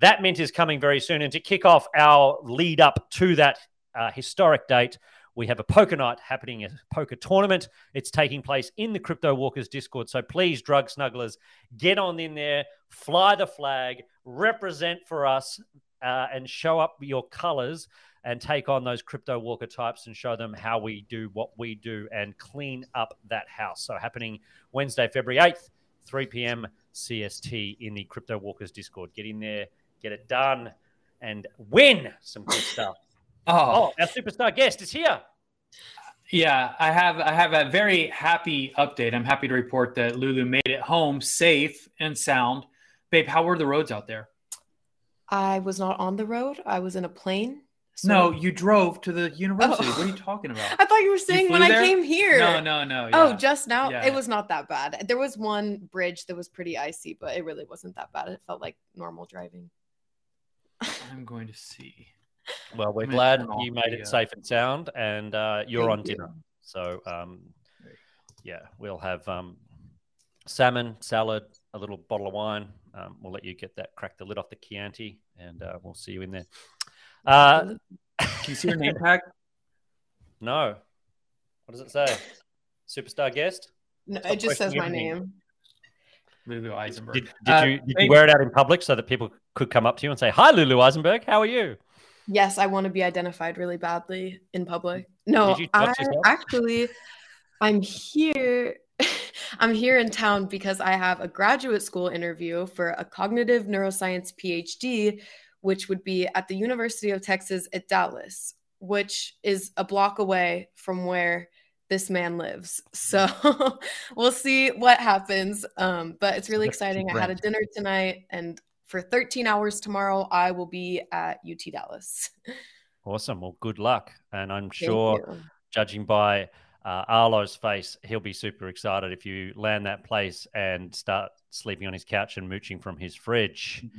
That mint is coming very soon. And to kick off our lead up to that uh, historic date, we have a poker night happening, a poker tournament. It's taking place in the Crypto Walkers Discord. So please, drug snugglers, get on in there, fly the flag, represent for us, uh, and show up your colors and take on those crypto walker types and show them how we do what we do and clean up that house. So, happening Wednesday, February 8th, 3 p.m. CST in the Crypto Walkers Discord. Get in there, get it done, and win some good stuff. Oh, Oh, our superstar guest is here. yeah. I have I have a very happy update. I'm happy to report that Lulu made it home safe and sound. Babe, how were the roads out there? I was not on the road. I was in a plane. so- No, you drove to the university. Oh. What are you talking about? *laughs* I thought you were saying when flew I came here. No, no, no. Oh, just now? Yeah. It was not that bad. There was one bridge that was pretty icy, but it really wasn't that bad. It felt like normal driving. I'm going to see. Well, we're glad you made it uh, safe and sound, and uh, you're on dinner. So, um, yeah, we'll have um, salmon, salad, a little bottle of wine. Um, we'll let you get that, crack the lid off the Chianti, and uh, we'll see you in there. Uh, *laughs* Can you see your name tag? no. What does it say? Superstar guest? No, Stop it just says my everything. name. Lulu Eisenberg. Did, did Uh, you did you wear it out in public so that people could come up to you and say, "Hi, Lulu Eisenberg, how are you?" Yes, I want to be identified really badly in public. No, I yourself? actually, I'm here. *laughs* I'm here in town because I have a graduate school interview for a cognitive neuroscience PhD, which would be at the University of Texas at Dallas, which is a block away from where this man lives. So *laughs* we'll see what happens. Um, but it's really exciting. I had a dinner tonight, and for 13 hours tomorrow, I will be at UT Dallas. *laughs* Awesome. Well, good luck, and I'm Thank sure. you. judging by uh, Arlo's face, he'll be super excited if you land that place and start sleeping on his couch and mooching from his fridge. *laughs*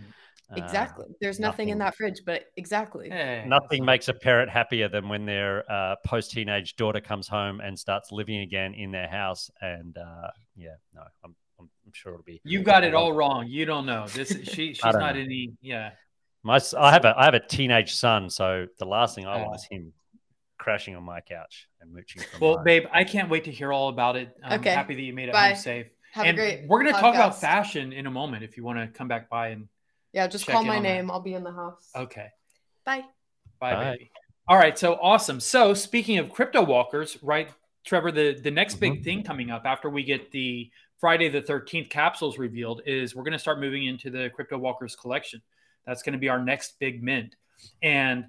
Uh, Exactly. There's nothing, in that fridge, but exactly. Hey, nothing makes a parent happier than when their uh, post teenage daughter comes home and starts living again in their house. And uh, yeah, no, I'm, I'm, I'm sure it'll be. You got it all wrong. You don't know. This *laughs* she she's don't know. any yeah. My, I have a I have a teenage son, so the last thing I Oh. want is him crashing on my couch and mooching from. Well, mine. babe, I can't wait to hear all about it. I'm Okay. happy that you made it Bye. home safe. Have and a great we're gonna talk about fashion in a moment if you want to come back by and Yeah, just call my on that. name. I'll be in the house. okay. Bye. Bye, Bye. baby. All right, so awesome. So speaking of crypto walkers, right, Trevor, the, the next Mm-hmm. big thing coming up after we get the Friday the 13th capsules revealed is we're going to start moving into the crypto walkers collection. That's going to be our next big mint. And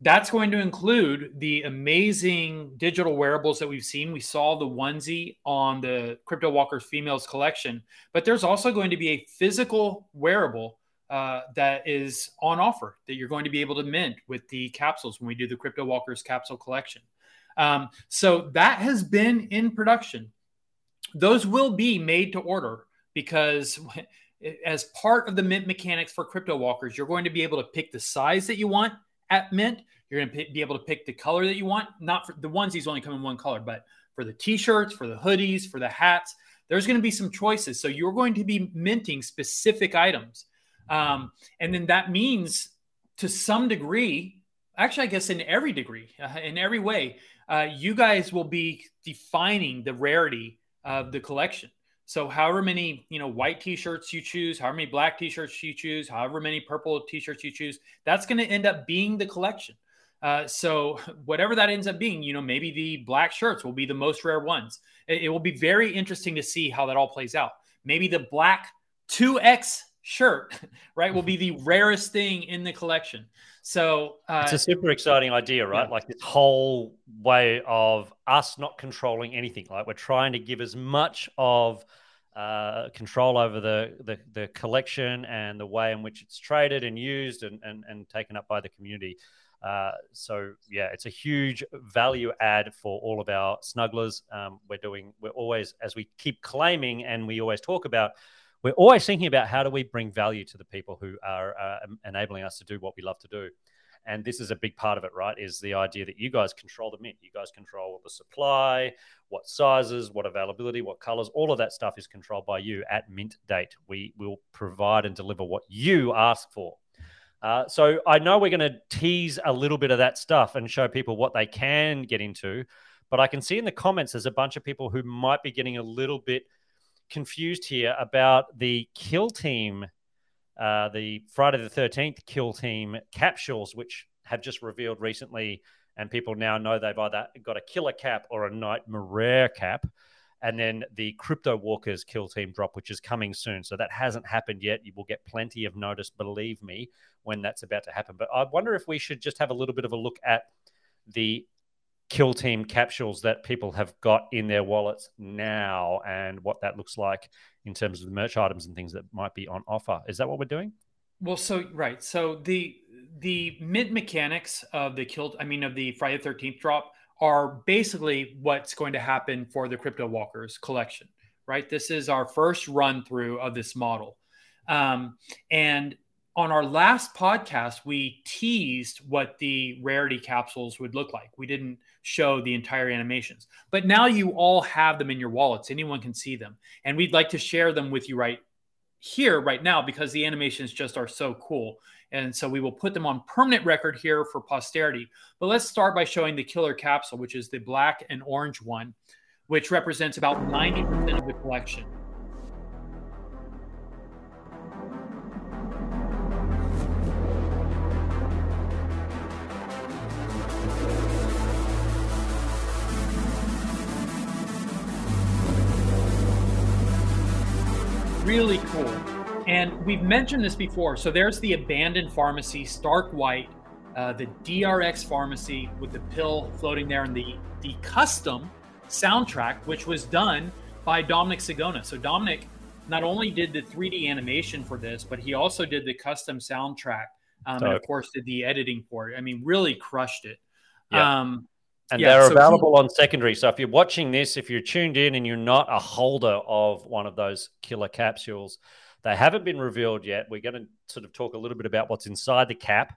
that's going to include the amazing digital wearables that we've seen. We saw the onesie on the Crypto Walkers Females collection, but there's also going to be a physical wearable uh, that is on offer that you're going to be able to mint with the capsules when we do the Crypto Walkers capsule collection. Um, so that has been in production. Those will be made to order because *laughs* as part of the mint mechanics for crypto walkers, you're going to be able to pick the size that you want at mint. You're going to be able to pick the color that you want. Not for the onesies only come in one color, but for the t-shirts, for the hoodies, for the hats, there's going to be some choices. So you're going to be minting specific items. Um, and then that means to some degree, actually, I guess in every degree, uh, in every way, uh, you guys will be defining the rarity of the collection. So however many, you know, white t-shirts you choose, however many black t-shirts you choose, however many purple t-shirts you choose, that's going to end up being the collection. Uh, so *laughs* whatever that ends up being, you know, maybe the black shirts will be the most rare ones. It, it will be very interesting to see how that all plays out. Maybe the black 2X shirt, *laughs* right, will be the *laughs* rarest thing in the collection. So uh, it's a super exciting idea, right? Yeah. Like this whole way of us not controlling anything. Like we're trying to give as much of uh, control over the, the the collection and the way in which it's traded and used and and, and taken up by the community. Uh, so yeah, it's a huge value add for all of our snugglers. Um, we're doing, we're always, as we keep claiming, and we always talk about, we're always thinking about how do we bring value to the people who are uh, enabling us to do what we love to do. And this is a big part of it, right? Is the idea that you guys control the mint. You guys control the supply, what sizes, what availability, what colors, all of that stuff is controlled by you at mint date. We will provide and deliver what you ask for. Uh, so I know we're going to tease a little bit of that stuff and show people what they can get into, but I can see in the comments there's a bunch of people who might be getting a little bit confused here about the kill team, uh, the Friday the 13th kill team capsules, which have just revealed recently, and people now know they've either got a killer cap or a nightmare cap. And then the Crypto Walkers kill team drop, which is coming soon. So that hasn't happened yet. You will get plenty of notice, believe me, when that's about to happen. But I wonder if we should just have a little bit of a look at the kill team capsules that people have got in their wallets now and what that looks like in terms of the merch items and things that might be on offer. Is that what we're doing? Well, so right. So the the mint mechanics of the kill I mean of the Friday the 13th drop are basically what's going to happen for the crypto walkers collection, right? This is our first run through of this model. Um, and on our last podcast, we teased what the rarity capsules would look like. We didn't show the entire animations, but now you all have them in your wallets. Anyone can see them. And we'd like to share them with you right here, right now, because the animations just are so cool. And so we will put them on permanent record here for posterity. But let's start by showing the killer capsule, which is the black and orange one, which represents about 90% of the collection. Really cool. And we've mentioned this before. So there's the abandoned pharmacy, Stark White, uh, the DRX pharmacy with the pill floating there, and the the custom soundtrack, which was done by Dominic Sigona. So Dominic not only did the 3D animation for this, but he also did the custom soundtrack, um, and of course did the editing for it. I mean, really crushed it. Yeah. Um, and yeah, they're so available on secondary. So if you're watching this, if you're tuned in and you're not a holder of one of those killer capsules, they haven't been revealed yet. We're going to sort of talk a little bit about what's inside the cap,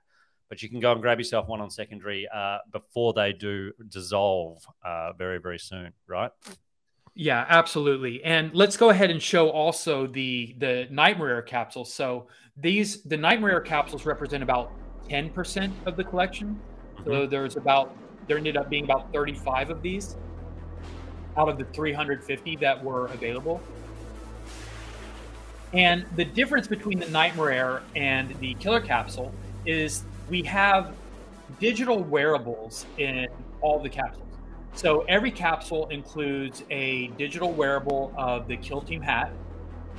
but you can go and grab yourself one on secondary uh, before they do dissolve uh, very, very soon, right? Yeah, absolutely. And let's go ahead and show also the the nightmare capsules. So these the nightmare capsules represent about 10% of the collection. So mm-hmm. there's about there ended up being about 35 of these out of the 350 that were available. And the difference between the Nightmare Air and the Killer Capsule is we have digital wearables in all the capsules. So every capsule includes a digital wearable of the Kill Team hat,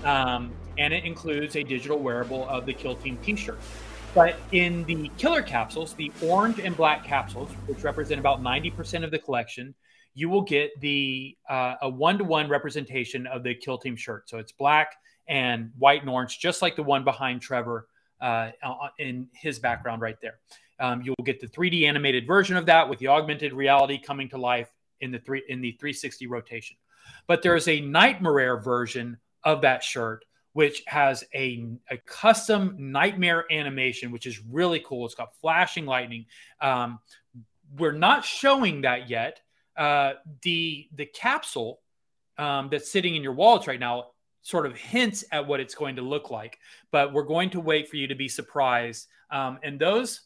um, and it includes a digital wearable of the Kill Team T-shirt. But in the killer capsules, the orange and black capsules, which represent about 90% of the collection, you will get the uh, a one-to-one representation of the kill team shirt. So it's black and white and orange, just like the one behind Trevor uh, in his background right there. Um, you'll get the 3D animated version of that with the augmented reality coming to life in the three in the 360 rotation. But there's a Nightmare version of that shirt which has a, a custom nightmare animation, which is really cool. It's got flashing lightning. Um, we're not showing that yet. Uh, the the capsule um, that's sitting in your wallets right now sort of hints at what it's going to look like, but we're going to wait for you to be surprised. Um, and those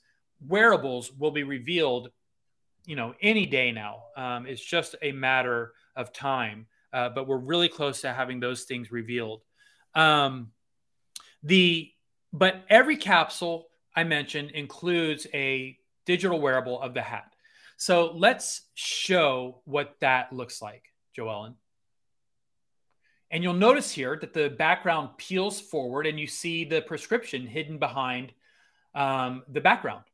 wearables will be revealed, you know, any day now. Um, it's just a matter of time. Uh, but we're really close to having those things revealed. Um, the but every capsule I mentioned includes a digital wearable of the hat. So let's show what that looks like, Joellen. And you'll notice here that the background peels forward and you see the prescription hidden behind um, the background.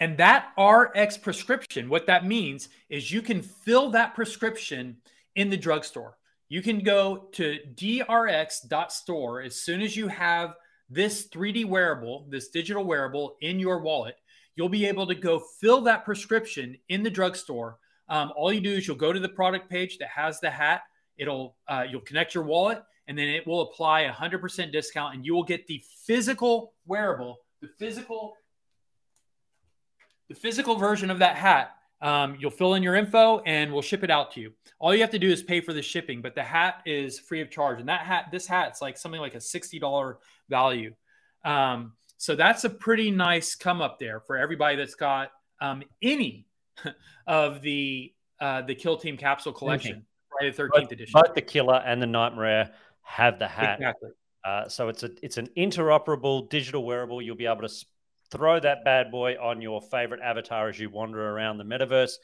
And that RX prescription, what that means is you can fill that prescription in the drugstore. You can go to drx.store as soon as you have this 3D wearable, this digital wearable in your wallet. You'll be able to go fill that prescription in the drugstore. Um, all you do is you'll go to the product page that has the hat. It'll uh, you'll connect your wallet, and then it will apply a hundred percent discount, and you will get the physical wearable, the physical, the physical version of that hat um, you'll fill in your info and we'll ship it out to you. All you have to do is pay for the shipping, but the hat is free of charge. And that hat, this hat's like something like a $60 value. Um, so that's a pretty nice come up there for everybody that's got um, any *laughs* of the uh, the Kill Team capsule collection, right? The 13th both, edition. Both the Killer and the Nightmare have the hat. Exactly. Uh, so it's a it's an interoperable digital wearable. You'll be able to throw that bad boy on your favorite avatar as you wander around the metaverse.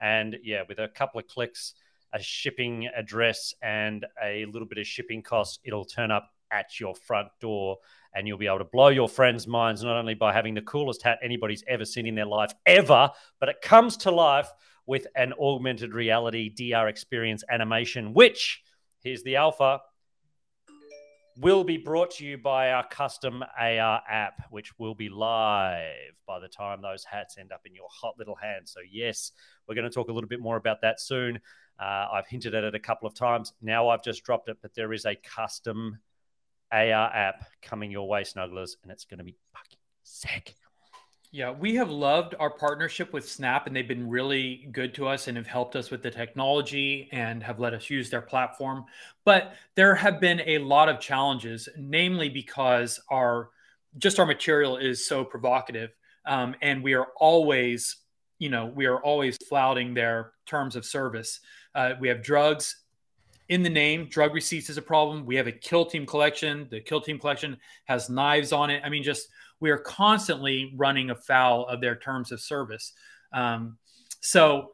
And yeah, with a couple of clicks, a shipping address, and a little bit of shipping costs, it'll turn up at your front door and you'll be able to blow your friends' minds not only by having the coolest hat anybody's ever seen in their life ever, but it comes to life with an augmented reality DR experience animation, which here's the alpha will be brought to you by our custom AR app, which will be live by the time those hats end up in your hot little hands. So, yes, we're going to talk a little bit more about that soon. Uh, I've hinted at it a couple of times. Now I've just dropped it, but there is a custom AR app coming your way, snugglers, and it's going to be fucking sick. Yeah, we have loved our partnership with Snap, and they've been really good to us and have helped us with the technology and have let us use their platform. But there have been a lot of challenges, namely because our just our material is so provocative, um, and we are always, you know, we are always flouting their terms of service. Uh, we have drugs in the name. Drug receipts is a problem. We have a Kill Team collection. The Kill Team collection has knives on it. I mean, just we are constantly running afoul of their terms of service. Um, so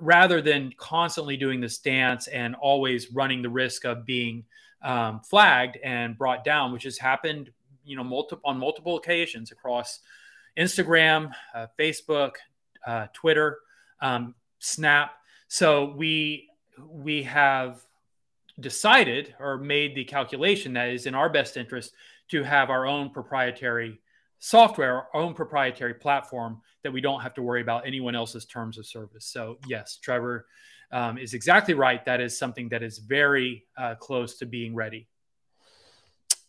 rather than constantly doing this dance and always running the risk of being um, flagged and brought down, which has happened, you know, multiple on multiple occasions across Instagram, uh, Facebook, uh, Twitter, um, Snap. So we we have decided or made the calculation that is in our best interest to have our own proprietary software, our own proprietary platform that we don't have to worry about anyone else's terms of service. So, yes, Trevor um, is exactly right. That is something that is very uh, close to being ready.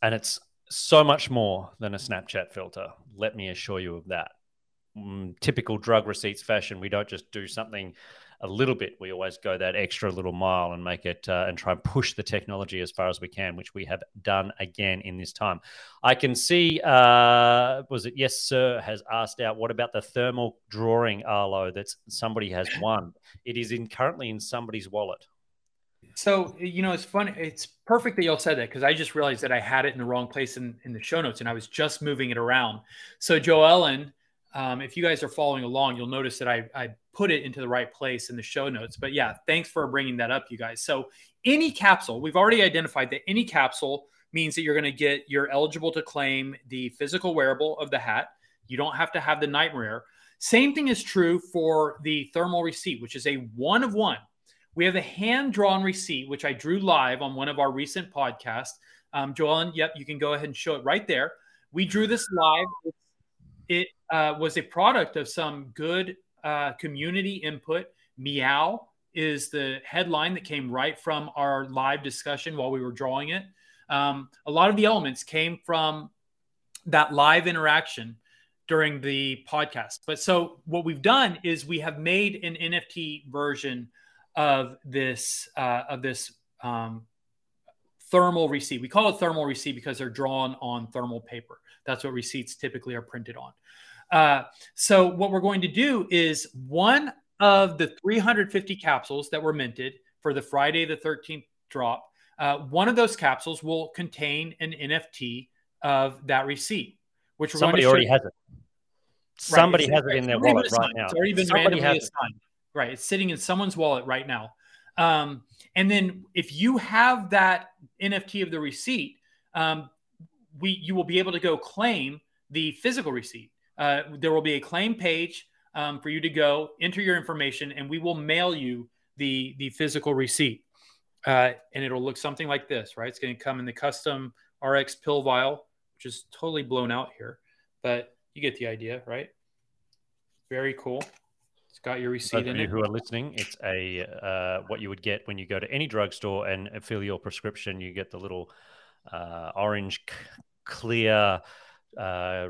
And it's so much more than a Snapchat filter. Let me assure you of that. Mm, typical drug receipts fashion, we don't just do something a little bit, we always go that extra little mile and make it uh, and try and push the technology as far as we can, which we have done again in this time. I can see, uh, was it yes, sir, has asked out, what about the thermal drawing Arlo that somebody has *clears throat* won? It is in currently in somebody's wallet. So you know, it's funny. It's perfect that y'all said that because I just realized that I had it in the wrong place in, in the show notes, and I was just moving it around. So Joellen um, if you guys are following along, you'll notice that I, I put it into the right place in the show notes. But yeah, thanks for bringing that up, you guys. So any capsule, we've already identified that any capsule means that you're going to get, you're eligible to claim the physical wearable of the hat. You don't have to have the nightmare. Same thing is true for the thermal receipt, which is a one of one. We have a hand drawn receipt, which I drew live on one of our recent podcasts. Um, Joellen, yep, you can go ahead and show it right there. We drew this live. It uh, was a product of some good uh, community input. Meow is the headline that came right from our live discussion while we were drawing it. Um, a lot of the elements came from that live interaction during the podcast. But so what we've done is we have made an NFT version of this uh, of this um, thermal receipt. We call it thermal receipt because they're drawn on thermal paper. That's what receipts typically are printed on. Uh, so what we're going to do is one of the 350 capsules that were minted for the Friday the 13th drop, uh, one of those capsules will contain an NFT of that receipt, which somebody already has it. Somebody right, has it in their wallet right now. It's already been somebody randomly assigned. It. Right, it's sitting in someone's wallet right now. Um, and then if you have that NFT of the receipt, um, we you will be able to go claim the physical receipt uh, there will be a claim page um, for you to go enter your information, and we will mail you the the physical receipt. Uh, and it'll look something like this, right? It's going to come in the custom RX pill vial, which is totally blown out here, but you get the idea, right? Very cool. It's got your receipt in it. Who are listening? It's a uh, what you would get when you go to any drugstore and fill your prescription. You get the little uh, orange, c- clear uh,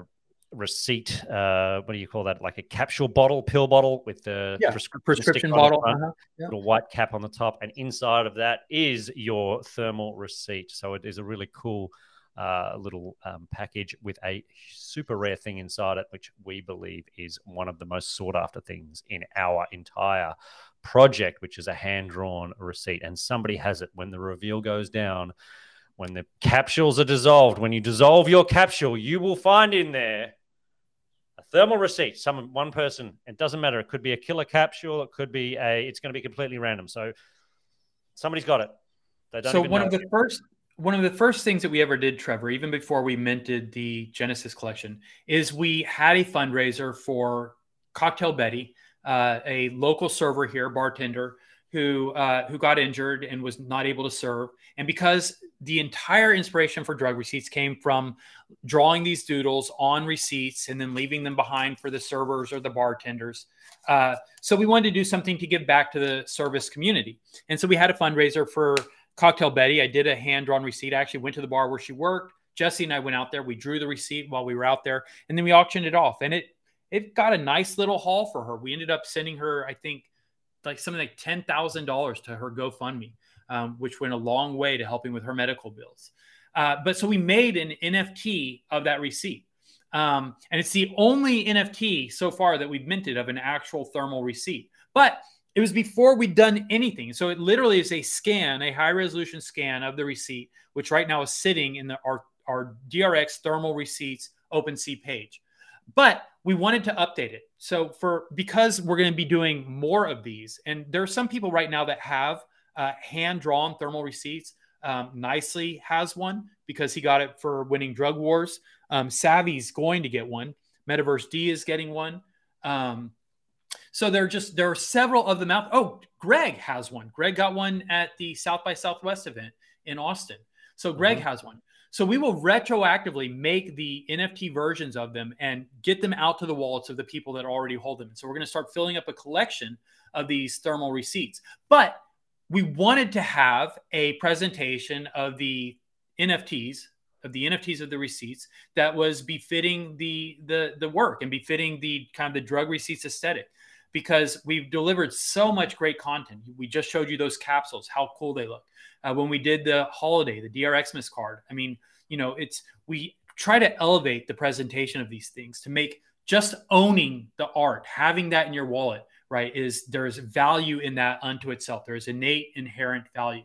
receipt. Uh, what do you call that? Like a capsule bottle, pill bottle with the yeah, prescription, prescription bottle, front, uh-huh. yeah. little white cap on the top, and inside of that is your thermal receipt. So it is a really cool uh, little um, package with a super rare thing inside it, which we believe is one of the most sought after things in our entire project, which is a hand drawn receipt. And somebody has it when the reveal goes down. When the capsules are dissolved, when you dissolve your capsule, you will find in there thermal receipt. Some one person. It doesn't matter. It could be a killer capsule. It could be a. It's going to be completely random. So somebody's got it. so one of the first one of the first things that we ever did, Trevor, even before we minted the Genesis collection, is we had a fundraiser for Cocktail Betty, uh, a local server here, bartender, who uh, who got injured and was not able to serve. And because the entire inspiration for drug receipts came from drawing these doodles on receipts and then leaving them behind for the servers or the bartenders. Uh, so we wanted to do something to give back to the service community. And so we had a fundraiser for Cocktail Betty. I did a hand drawn receipt. I actually went to the bar where she worked. Jesse and I went out there. We drew the receipt while we were out there, and then we auctioned it off. And it it got a nice little haul for her. We ended up sending her, I think, like something like ten thousand dollars to her GoFundMe, um, which went a long way to helping with her medical bills. Uh, but so we made an NFT of that receipt. Um, and it's the only NFT so far that we've minted of an actual thermal receipt. But it was before we'd done anything. So it literally is a scan, a high resolution scan of the receipt, which right now is sitting in the, our, our DRX thermal receipts OpenSea page. But we wanted to update it. So for because we're going to be doing more of these, and there are some people right now that have uh, hand drawn thermal receipts. Um, Nicely has one because he got it for winning drug wars. Um, Savvy's going to get one. Metaverse D is getting one. Um, so there are just there are several of them out. Oh, Greg has one. Greg got one at the South by Southwest event in Austin. So Greg mm-hmm. has one. So we will retroactively make the NFT versions of them and get them out to the wallets of the people that already hold them. so we're going to start filling up a collection of these thermal receipts. But we wanted to have a presentation of the NFTs of the NFTs of the receipts that was befitting the the the work and befitting the kind of the drug receipts aesthetic because we've delivered so much great content. We just showed you those capsules, how cool they look. Uh, when we did the holiday, the DRXmas card, I mean, you know, it's we try to elevate the presentation of these things to make just owning the art, having that in your wallet, right, is there's value in that unto itself. There's innate, inherent value.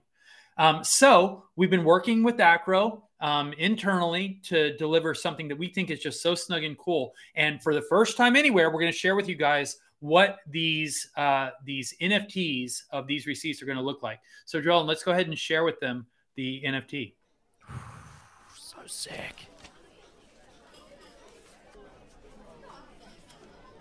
Um, so we've been working with Acro um, internally to deliver something that we think is just so snug and cool. And for the first time anywhere, we're going to share with you guys what these uh, these NFTs of these receipts are going to look like. So, Joel, let's go ahead and share with them the NFT. *sighs* so sick.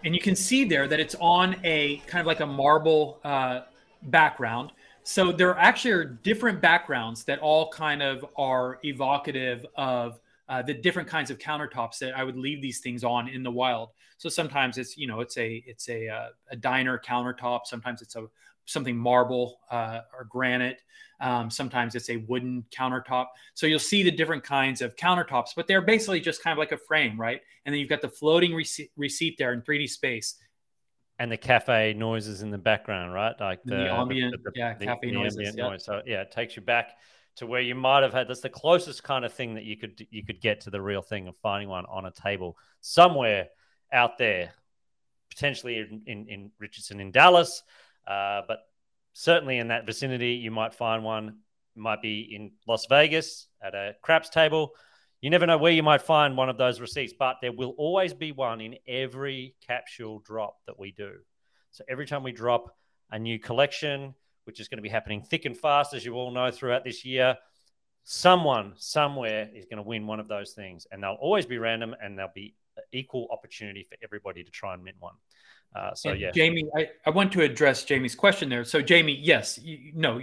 And you can see there that it's on a kind of like a marble uh, background. So there actually are different backgrounds that all kind of are evocative of uh, the different kinds of countertops that I would leave these things on in the wild. So sometimes it's you know it's a it's a uh, a diner countertop. Sometimes it's a something marble uh, or granite. Um, sometimes it's a wooden countertop. So you'll see the different kinds of countertops, but they're basically just kind of like a frame, right? And then you've got the floating receipt, receipt there in 3D space. And the cafe noises in the background, right? Like the, the ambient, the, the, yeah, cafe noises. Yeah. Noise. So yeah, it takes you back to where you might have had that's the closest kind of thing that you could you could get to the real thing of finding one on a table somewhere out there potentially in, in, in richardson in dallas uh, but certainly in that vicinity you might find one it might be in las vegas at a craps table you never know where you might find one of those receipts but there will always be one in every capsule drop that we do so every time we drop a new collection which is going to be happening thick and fast, as you all know, throughout this year. Someone somewhere is going to win one of those things, and they'll always be random, and they'll be equal opportunity for everybody to try and mint one. Uh, so and yeah, Jamie, I, I want to address Jamie's question there. So Jamie, yes, you, no,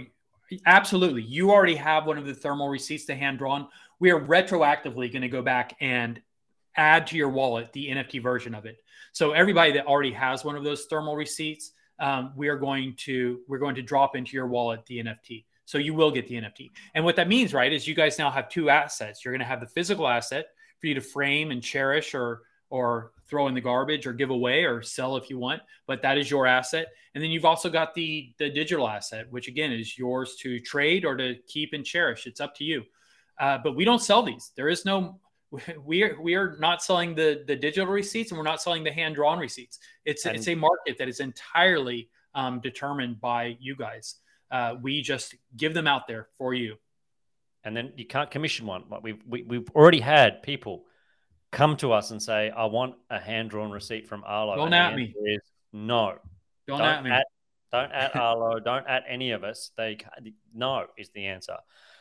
absolutely, you already have one of the thermal receipts, the hand drawn. We are retroactively going to go back and add to your wallet the NFT version of it. So everybody that already has one of those thermal receipts, um, we are going to we're going to drop into your wallet the NFT. So you will get the NFT. And what that means, right, is you guys now have two assets. You're going to have the physical asset for you to frame and cherish or or throw in the garbage or give away or sell if you want, but that is your asset. And then you've also got the the digital asset, which again is yours to trade or to keep and cherish. It's up to you. Uh, but we don't sell these. There is no *laughs* we are we are not selling the the digital receipts and we're not selling the hand drawn receipts. It's and, it's a market that is entirely um, determined by you guys. Uh, we just give them out there for you. And then you can't commission one. We've we, have we have already had people come to us and say, I want a hand drawn receipt from Arlo. Don't at me. Is no. Don't, don't at me. At, don't at *laughs* Arlo. don't at any of us. They no is the answer.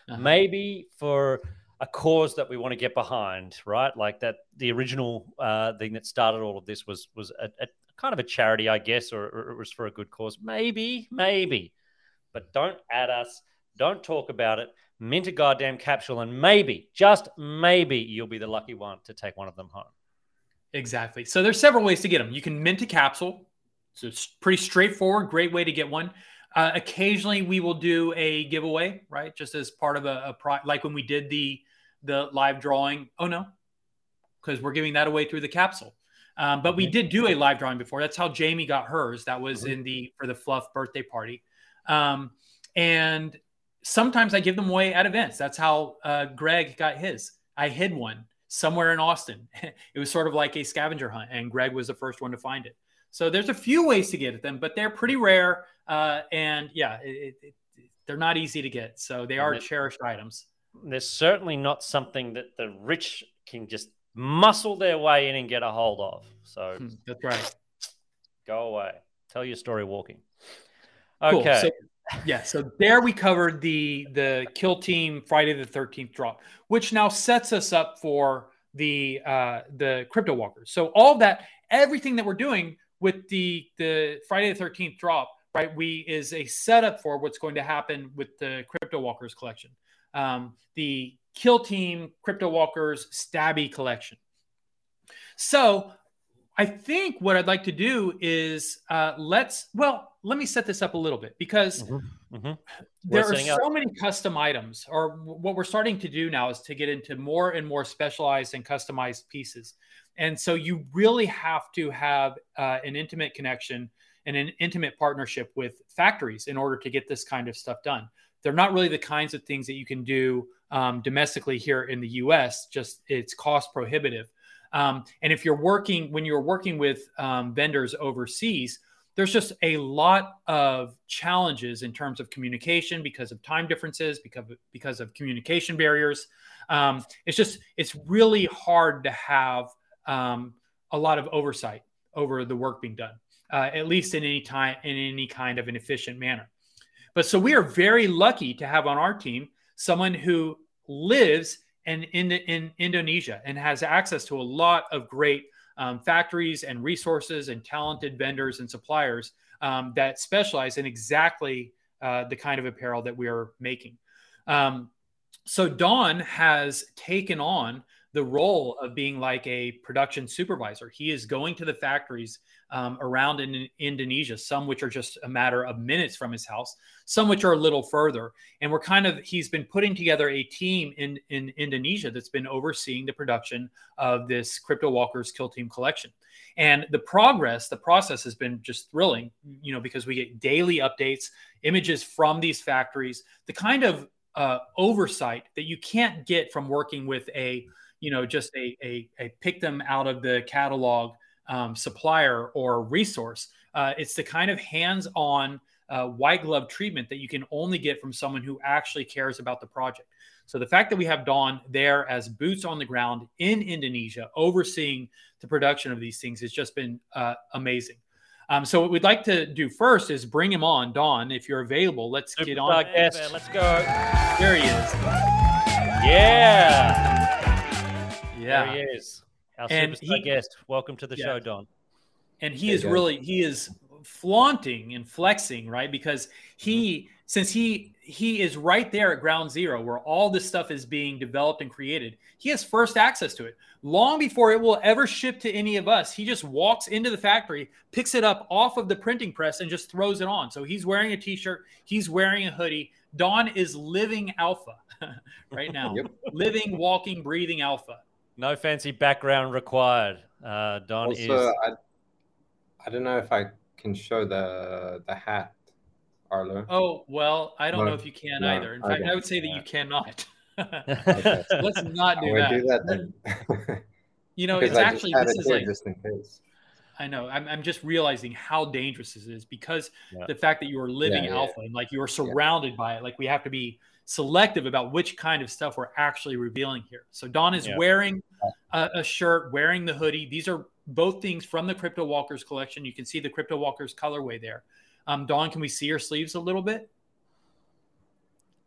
Uh-huh. Maybe for a cause that we want to get behind, right? Like that, the original uh, thing that started all of this was was a, a kind of a charity, I guess, or, or, it was for a good cause. Maybe, maybe, but don't add us. Don't talk about it. Mint a goddamn capsule, and maybe, just maybe, you'll be the lucky one to take one of them home. Exactly. So there's several ways to get them. You can mint a capsule. So it's pretty straightforward. Great way to get one. Uh, occasionally, we will do a giveaway, right? Just as part of a, a pro, like when we did the the live drawing. Oh no, because we're giving that away through the capsule. Um, but we did do a live drawing before. That's how Jamie got hers. That was in the for the Fluff birthday party. Um, and sometimes I give them away at events. That's how uh, Greg got his. I hid one somewhere in Austin. *laughs* it was sort of like a scavenger hunt, and Greg was the first one to find it. So there's a few ways to get at them, but they're pretty rare. Uh, and yeah, it, it, they're not easy to get. So they are cherished items. There's certainly not something that the rich can just muscle their way in and get a hold of. So hmm, that's right. Go away. Tell your story walking. Okay. Cool. So, yeah, so there we covered the the Kill Team Friday the Thirteenth drop, which now sets us up for the uh, the Crypto Walkers. So all that, everything that we're doing with the the Friday the Thirteenth drop, right? We is a setup for what's going to happen with the Crypto Walkers collection. Um, the Kill Team Crypto Walkers Stabby collection. So I think what I'd like to do is uh, let's well let me set this up a little bit because mm-hmm. Mm-hmm. there are so up. many custom items or what we're starting to do now is to get into more and more specialized and customized pieces and so you really have to have uh, an intimate connection and an intimate partnership with factories in order to get this kind of stuff done. They're not really the kinds of things that you can do um, domestically here in the U.S. Just it's cost prohibitive. Um, and if you're working when you're working with um, vendors overseas, there's just a lot of challenges in terms of communication because of time differences, because of, because of communication barriers. Um, it's just it's really hard to have um, a lot of oversight over the work being done, uh, at least in any time in any kind of an efficient manner. But so we are very lucky to have on our team someone who lives in, in, in Indonesia and has access to a lot of great um, factories and resources and talented vendors and suppliers um, that specialize in exactly uh, the kind of apparel that we are making. Um, so Don has taken on the role of being like a production supervisor. He is going to the factories um, around in Indonesia, some which are just a matter of minutes from his house, some which are a little further. And we're kind of, he's been putting together a team in, in Indonesia that's been overseeing the production of this Crypto Walkers Kill Team collection. And the progress, the process has been just thrilling, you know, because we get daily updates, images from these factories, the kind of uh, oversight that you can't get from working with a you know just a, a, a pick them out of the catalog um, supplier or resource. Uh, it's the kind of hands-on uh, white glove treatment that you can only get from someone who actually cares about the project. So the fact that we have Don there as boots on the ground in Indonesia, overseeing the production of these things, has just been uh, amazing. Um, so what we'd like to do first is bring him on, Don, if you're available. Let's get on. Yes, let's go. There he is. Yeah. Yeah, there he is. Our and superstar he, guest. Welcome to the yeah. show, Don. And he is really he is flaunting and flexing, right? Because he mm-hmm. since he he is right there at ground zero where all this stuff is being developed and created. He has first access to it. Long before it will ever ship to any of us, he just walks into the factory, picks it up off of the printing press and just throws it on. So he's wearing a t-shirt, he's wearing a hoodie. Don is living alpha *laughs* right now. yep. Living, walking, breathing alpha. No fancy background required. Uh, Don also, is. I, I don't know if I can show the the hat, Arlo. Oh well, I don't no, know if you can no, either. In fact, I would say that you cannot. okay. *laughs* let's not do that. do that then. *laughs* you know, it's I actually this is like. Just in case. I know. I'm, I'm just realizing how dangerous this is because yeah. the fact that you are living yeah, alpha and like you are surrounded by it. Like we have to be selective about which kind of stuff we're actually revealing here. So Don is yeah. wearing a, a shirt, wearing the hoodie. These are both things from the Crypto Walkers collection. You can see the Crypto Walkers colorway there. Um, Don, can we see your sleeves a little bit?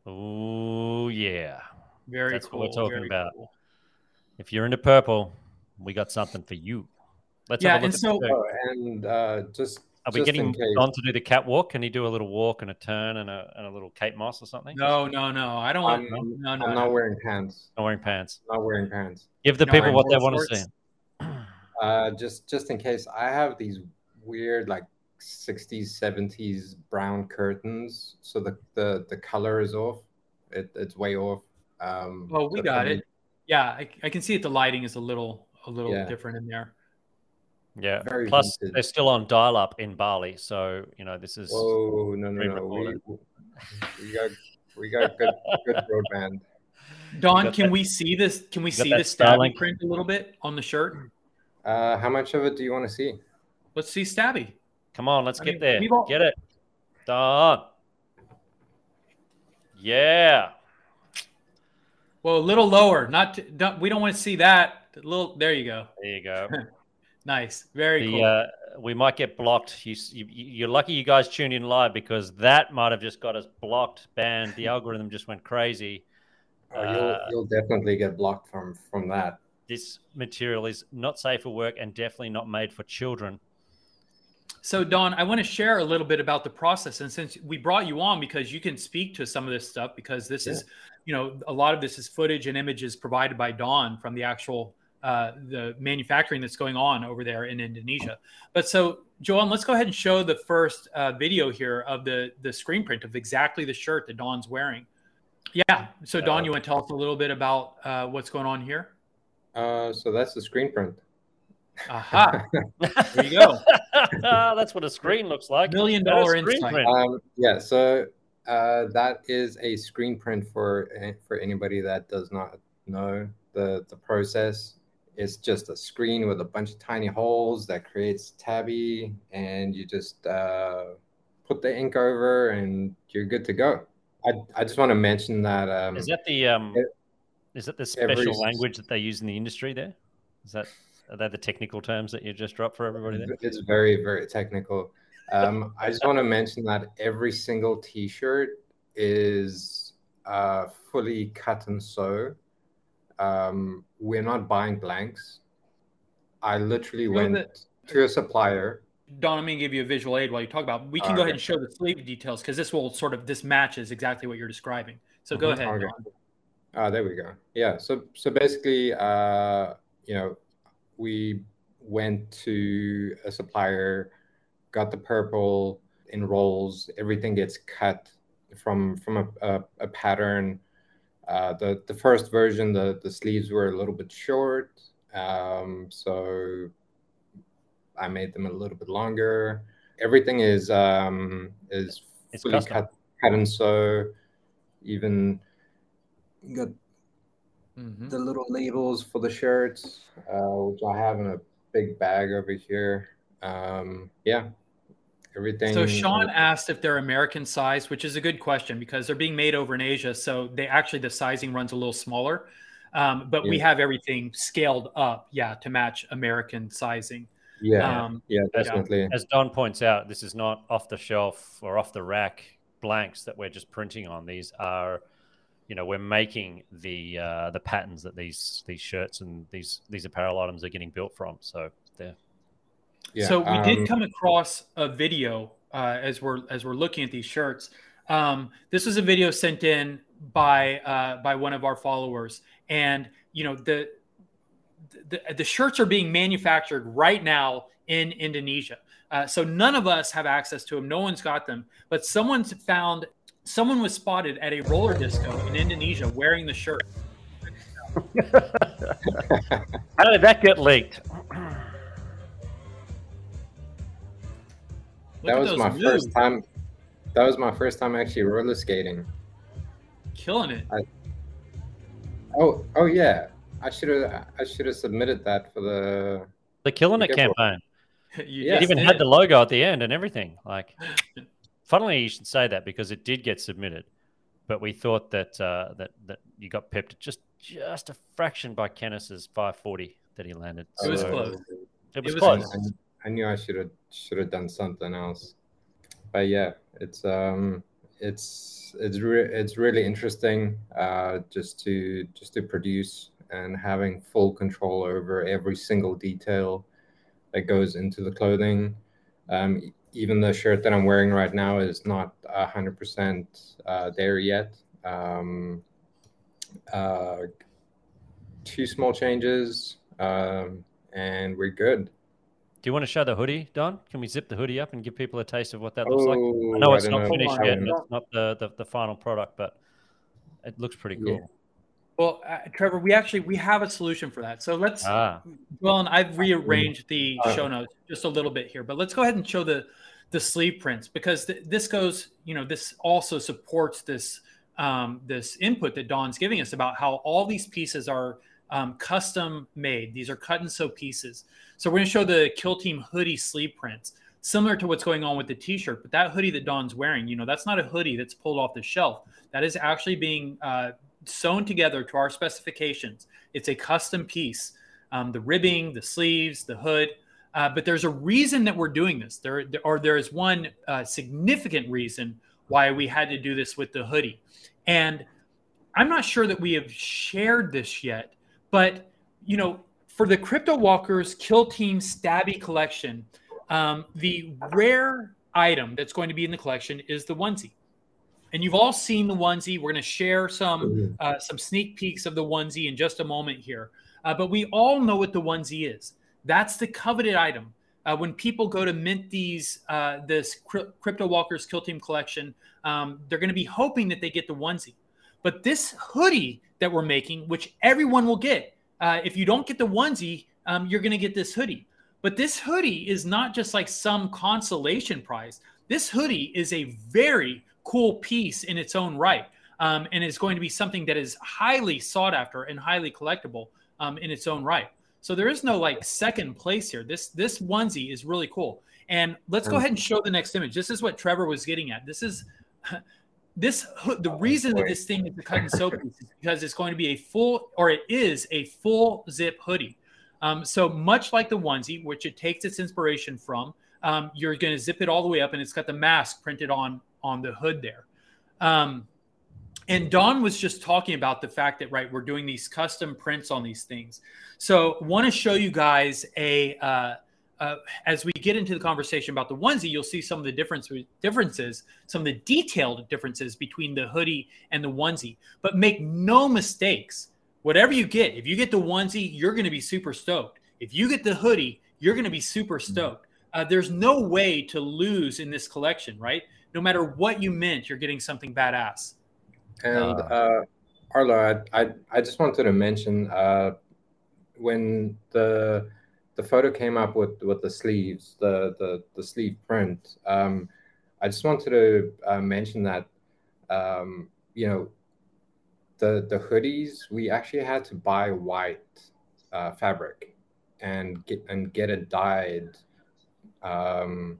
Oh yeah, Very That's cool. what we're talking very about. cool. if you're into purple, we got something for you. Let's Yeah, have a and look at so- the. Oh, and uh, just Are we getting in case, Don to do the catwalk? Can he do a little walk and a turn and a, and a little Kate Moss or something? No, no, no. I don't want. I'm, no, no, I'm no. not wearing pants. Not wearing pants. Not wearing pants. Give the No, people what they wearing want to see. *clears throat* Uh, just just in case, I have these weird like 60s, 70s brown curtains, so the the the color is off. It, it's way off. Um, Oh, we so got for it. Yeah, I, I can see it. the lighting is a little a little Yeah. different in there. Yeah. Very Plus, vintage. they're still on dial-up in Bali, so you know this is. Oh, no, no, no. We, *laughs* we got we got good good broadband. Don, can that- we see this? Can we see that the stabby Starlink? print a little bit on the shirt? Uh, how much of it do you want to see? Let's see stabby. Come on, let's I get mean, there. we've all- Get it done. Yeah. Well, a little lower. Not to, don't, we don't want to see that. A little. There you go. There you go. *laughs* Nice. Very the cool. uh, we might get blocked. You, you, you're lucky you guys tuned in live because that might have just got us blocked, banned. The algorithm just went crazy. Oh, you'll Uh, you'll definitely get blocked from from that. This material is not safe for work and definitely not made for children. So, Don, I want to share a little bit about the process. And since we brought you on because you can speak to some of this stuff, because this is, you know, a lot of this is footage and images provided by Don from the actual uh, the manufacturing that's going on over there in Indonesia. But so, Joan, let's go ahead and show the first uh, video here of the the screen print of exactly the shirt that Don's wearing. Yeah. So, Don, Uh, you want to tell us a little bit about uh, what's going on here? Uh, so that's the screen print. Aha! *laughs* There you go. *laughs* That's what a screen looks like. Million That's dollar screen insight. print. Um, yeah, so uh, that is a screen print for eh, for anybody that does not know the the process. It's just a screen with a bunch of tiny holes that creates tabby, and you just uh, put the ink over, and you're good to go. I, I just want to mention that um, Is that the um? it- Is that the special s- language that they use in the industry? There is that. Are they the technical terms that you just dropped for everybody there? It's very, very technical. Um, I just want to mention that every single T-shirt is uh, fully cut and sew. Um, we're not buying blanks. I literally Feel went that- to a supplier. Don, I'm going to give you a visual aid while you talk about. We can go okay. ahead and show the sleeve details because this will sort of this matches exactly what you're describing. So go Mhm. ahead. Okay. Don. Ah, there we go. Yeah. So, so basically, uh, you know, we went to a supplier, got the purple in rolls. Everything gets cut from from a, a, a pattern. Uh, the the first version, the the sleeves were a little bit short, um, so I made them a little bit longer. Everything is um, is It's fully custom. cut cut and sew. Even got Mhm. the little labels for the shirts, uh, which I have in a big bag over here. Um, yeah, everything. So Sean asked if they're American size, which is a good question because they're being made over in Asia. So they actually the sizing runs a little smaller, um, but we have everything scaled up, yeah, to match American sizing. yeah, Um, yeah, Yeah. definitely. As Don points out, this is not off the shelf or off the rack blanks that we're just printing on. These are, you know, we're making the uh, the patterns that these these shirts and these these apparel items are getting built from. So they're Yeah, so we um, did come across a video uh, as we're as we're looking at these shirts. Um, this was a video sent in by uh, by one of our followers, and you know the, the the shirts are being manufactured right now in Indonesia. Uh, so none of us have access to them. No one's got them, but someone's found. Someone was spotted at a roller disco in Indonesia wearing the shirt. *laughs* how did that get leaked? Look that was my moves. first time. That was my first time actually roller skating. killing it. Oh, oh yeah. I should have. I should have submitted that for the. The killing it campaign. *laughs* You Yeah. It even did. had the logo at the end and everything. Like, *laughs* funnily, you should say that because it did get submitted, but we thought that uh, that that you got pipped just just a fraction by Kennis's 540 that he landed. It was So close. It was It was close. close. I knew I should have should have done something else, but yeah, it's um, it's it's re- it's really interesting uh, just to just to produce and having full control over every single detail that goes into the clothing. Um, even the shirt that I'm wearing right now is not hundred percent uh, there yet. Um, uh, two small changes, um, and we're good. Do you want to show the hoodie, Don? Can we zip the hoodie up and give people a taste of what that looks like? Oh, I know it's don't know. finished yet, and it's not the, the, the final product, but it looks pretty Yeah. cool. Well, uh, Trevor, we actually we have a solution for that. So let's Ah, well, and I've rearranged the Uh, show notes just a little bit here, but let's go ahead and show the the sleeve prints because th- this goes, you know, this also supports this um, this input that Don's giving us about how all these pieces are um, custom made. These are cut and sew pieces. So we're going to show the Kill Team hoodie sleeve prints, similar to what's going on with the T-shirt. But that hoodie that Don's wearing, you know, that's not a hoodie that's pulled off the shelf. That is actually being uh, sewn together to our specifications. It's a custom piece. Um, the ribbing, the sleeves, the hood. Uh, but there's a reason that we're doing this. There, there or there is one uh, significant reason why we had to do this with the hoodie. And I'm not sure that we have shared this yet, but you know, for the Crypto Walkers Kill Team Stabby collection, um, the rare item that's going to be in the collection is the onesie. And you've all seen the onesie. We're going to share some uh, some sneak peeks of the onesie in just a moment here. Uh, but we all know what the onesie is. That's the coveted item. Uh, when people go to mint these uh, this Crypto Walkers Kill Team collection, um, they're going to be hoping that they get the onesie. But this hoodie that we're making, which everyone will get, uh, if you don't get the onesie, um, you're going to get this hoodie. But this hoodie is not just like some consolation prize. This hoodie is a very cool piece in its own right, um, and is going to be something that is highly sought after and highly collectible um, in its own right. So there is no like second place here. This this onesie is really cool. And let's go ahead and show the next image. This is what Trevor was getting at. This is *laughs* this hood- the reason that this thing is a cut and sew piece is because it's going to be a full or it is a full zip hoodie. Um, so much like the onesie, which it takes its inspiration from, um, you're going to zip it all the way up, and it's got the mask printed on on the hood there. Um, and Don was just talking about the fact that right, we're doing these custom prints on these things. So want to show you guys a uh, uh, as we get into the conversation about the onesie, you'll see some of the difference, differences, some of the detailed differences between the hoodie and the onesie. But make no mistakes, whatever you get, if you get the onesie, you're going to be super stoked. If you get the hoodie, you're going to be super stoked. Uh, there's no way to lose in this collection, right? No matter what you mint, you're getting something badass. And uh, Arlo, I, I I just wanted to mention uh, when the the photo came up with with the sleeves, the the, the sleeve print. Um, I just wanted to uh, mention that um, you know the the hoodies we actually had to buy white uh, fabric and get and get it dyed um,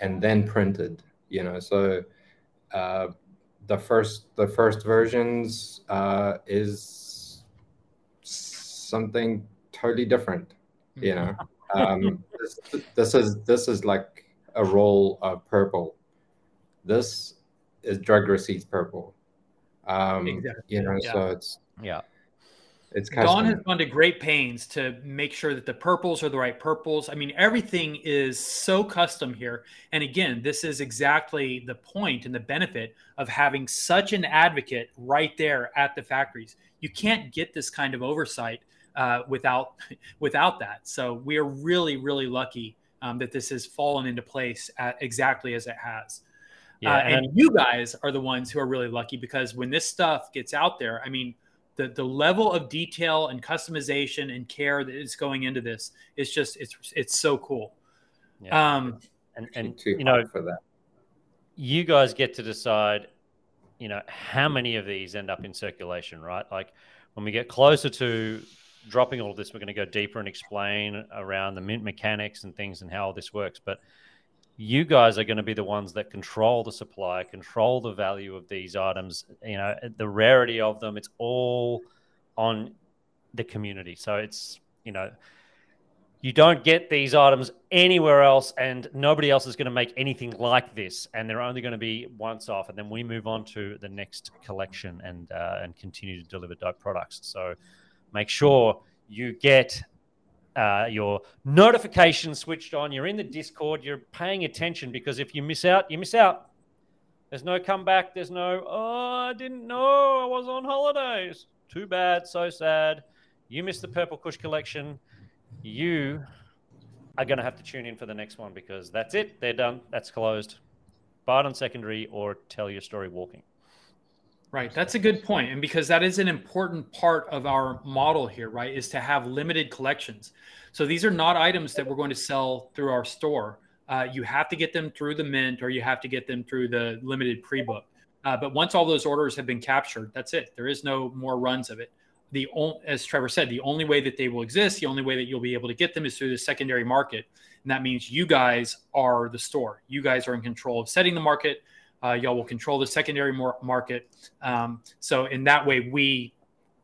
and then printed. You know, so uh, the first the first versions uh, is something totally different. You know, um, this, this is this is like a roll of purple. This is drug receipts purple. Um, Exactly, You know, yeah. so it's yeah. it's Don custom. has gone to great pains to make sure that the purples are the right purples. I mean, everything is so custom here. And again, this is exactly the point and the benefit of having such an advocate right there at the factories. You can't get this kind of oversight uh, without *laughs* without that. So we are really, really lucky um, that this has fallen into place at exactly as it has. Yeah, uh, and and you guys are the ones who are really lucky because when this stuff gets out there, I mean, the the level of detail and customization and care that is going into this is just it's it's so cool. Yeah. Um, and, and too you know, for that. you guys get to decide, you know, how many of these end up in circulation, right? Like when we get closer to dropping all of this, we're going to go deeper and explain around the mint mechanics and things and how all this works. But you guys are going to be the ones that control the supply, control the value of these items, you know, the rarity of them. It's all on the community. So it's, you know, you don't get these items anywhere else, and nobody else is going to make anything like this. And they're only going to be once off, and then we move on to the next collection and uh, and continue to deliver dope products. So make sure you get uh, your notifications switched on. You're in the Discord. You're paying attention because if you miss out, you miss out. There's no comeback. There's no, oh, I didn't know I was on holidays. Too bad. So sad. You missed the Purple Kush collection. You are going to have to tune in for the next one because that's it. They're done. That's closed. Buy it on secondary or tell your story walking. Right. That's a good point. And because that is an important part of our model here, right, is to have limited collections. So these are not items that we're going to sell through our store. Uh, you have to get them through the mint or you have to get them through the limited pre book. Uh, but once all those orders have been captured, that's it. There is no more runs of it. The as Trevor said, the only way that they will exist, the only way that you'll be able to get them is through the secondary market, and that means you guys are the store. You guys are in control of setting the market, uh, y'all will control the secondary market. Um, so in that way, we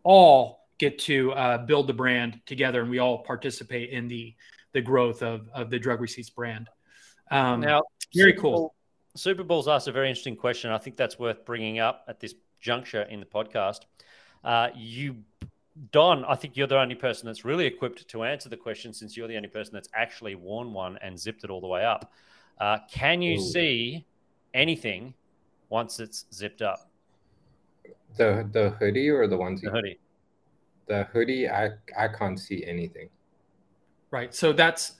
all get to uh, build the brand together, and we all participate in the the growth of of the drug receipts brand. Um, now, very Super cool. Bowl, Super Bowl's asked a very interesting question. I think that's worth bringing up at this juncture in the podcast. Uh, you Don, I think you're the only person that's really equipped to answer the question since you're the only person that's actually worn one and zipped it all the way up. Uh, can you Ooh. see anything once it's zipped up. The the hoodie or the onesie? The hoodie. The hoodie, I I can't see anything. Right. So that's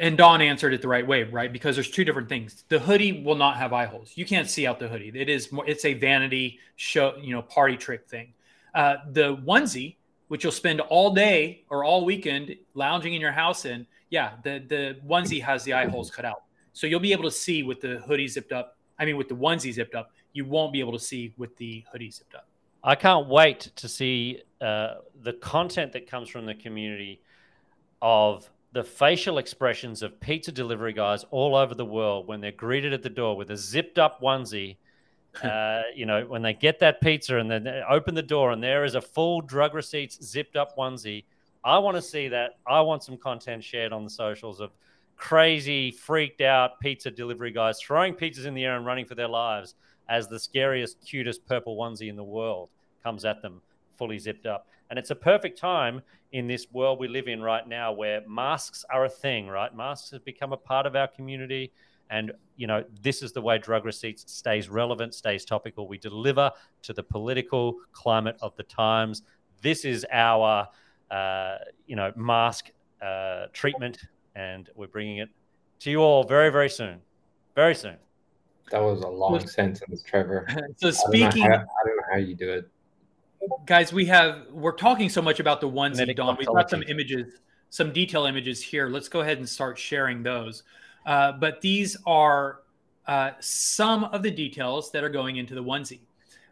and Don answered it the right way, right? Because there's two different things. The hoodie will not have eye holes. You can't see out the hoodie. It is more, it's a vanity show, you know, party trick thing. Uh, the onesie, which you'll spend all day or all weekend lounging in your house in, yeah, the the onesie has the eye holes cut out. So you'll be able to see with the hoodie zipped up. I mean, with the onesie zipped up, you won't be able to see with the hoodie zipped up. I can't wait to see uh, the content that comes from the community of the facial expressions of pizza delivery guys all over the world when they're greeted at the door with a zipped up onesie. *laughs* Uh, you know, when they get that pizza and then they open the door and there is a full drug receipts zipped up onesie. I want to see that. I want some content shared on the socials of crazy, freaked out pizza delivery guys throwing pizzas in the air and running for their lives as the scariest, cutest purple onesie in the world comes at them fully zipped up. And it's a perfect time in this world we live in right now where masks are a thing, right? Masks have become a part of our community. And, you know, this is the way drug receipts stays relevant, stays topical. We deliver to the political climate of the times. This is our, uh, you know, mask uh, treatment and we're bringing it to you all very, very soon. Very soon. That was a long sentence, Trevor. *laughs* So speaking, I don't, how, I don't, know how, you do it, guys. We have we're talking so much about the ones onesie, Don. We've got some images, some detail images here. Let's go ahead and start sharing those. Uh, but these are uh, some of the details that are going into the onesie.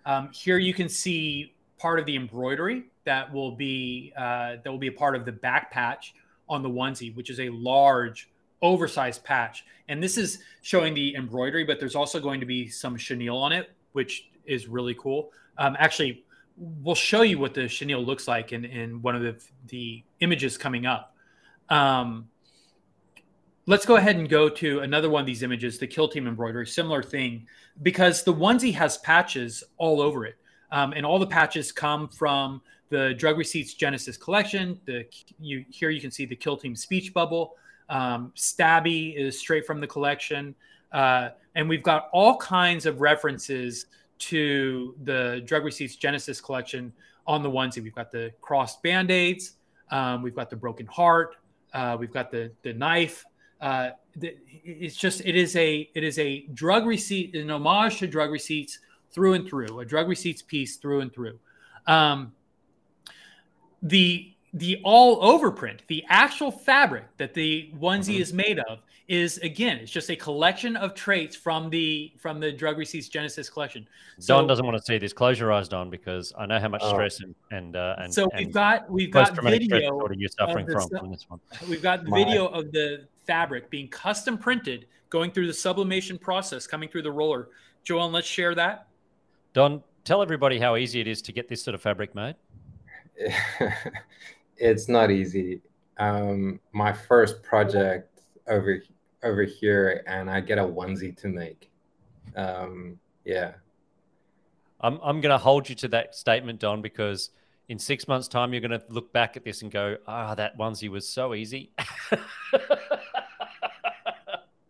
Um, here you can see part of the embroidery that will be uh, that will be a part of the back patch on the onesie, which is a large, oversized patch. And this is showing the embroidery, but there's also going to be some chenille on it, which is really cool. Um, actually, we'll show you what the chenille looks like in, in one of the, the images coming up. Um, let's go ahead and go to another one of these images, the Kill Team embroidery, similar thing, because the onesie has patches all over it. Um, and all the patches come from the Drug Receipts Genesis collection. The you here you can see the Kill Team speech bubble. Um, Stabby is straight from the collection, uh, and we've got all kinds of references to the Drug Receipts Genesis collection on the onesie. We've got the crossed band aids. Um, we've got the broken heart. Uh, we've got the the knife. Uh, the, it's just it is a it is a drug receipt an homage to drug receipts through and through a drug receipts piece through and through. Um, the the all over print, the actual fabric that the onesie Mhm. is made of, is again, it's just a collection of traits from the from the Drug Receipts Genesis collection. So, Don doesn't want to see this. Close your eyes, Don, because I know how much Oh. stress and and uh, and, so we've got we've got video disorder you're suffering the from from this one. We've got the My- video of the fabric being custom printed, going through the sublimation process, coming through the roller. Joel, let's share that. Don, tell everybody how easy it is to get this sort of fabric made. *laughs* it's not easy. Um, my first project over over here, and I get a onesie to make. Um, yeah, I'm I'm going to hold you to that statement, Don, because in six months' time you're going to look back at this and go, "Ah, that onesie was so easy." *laughs*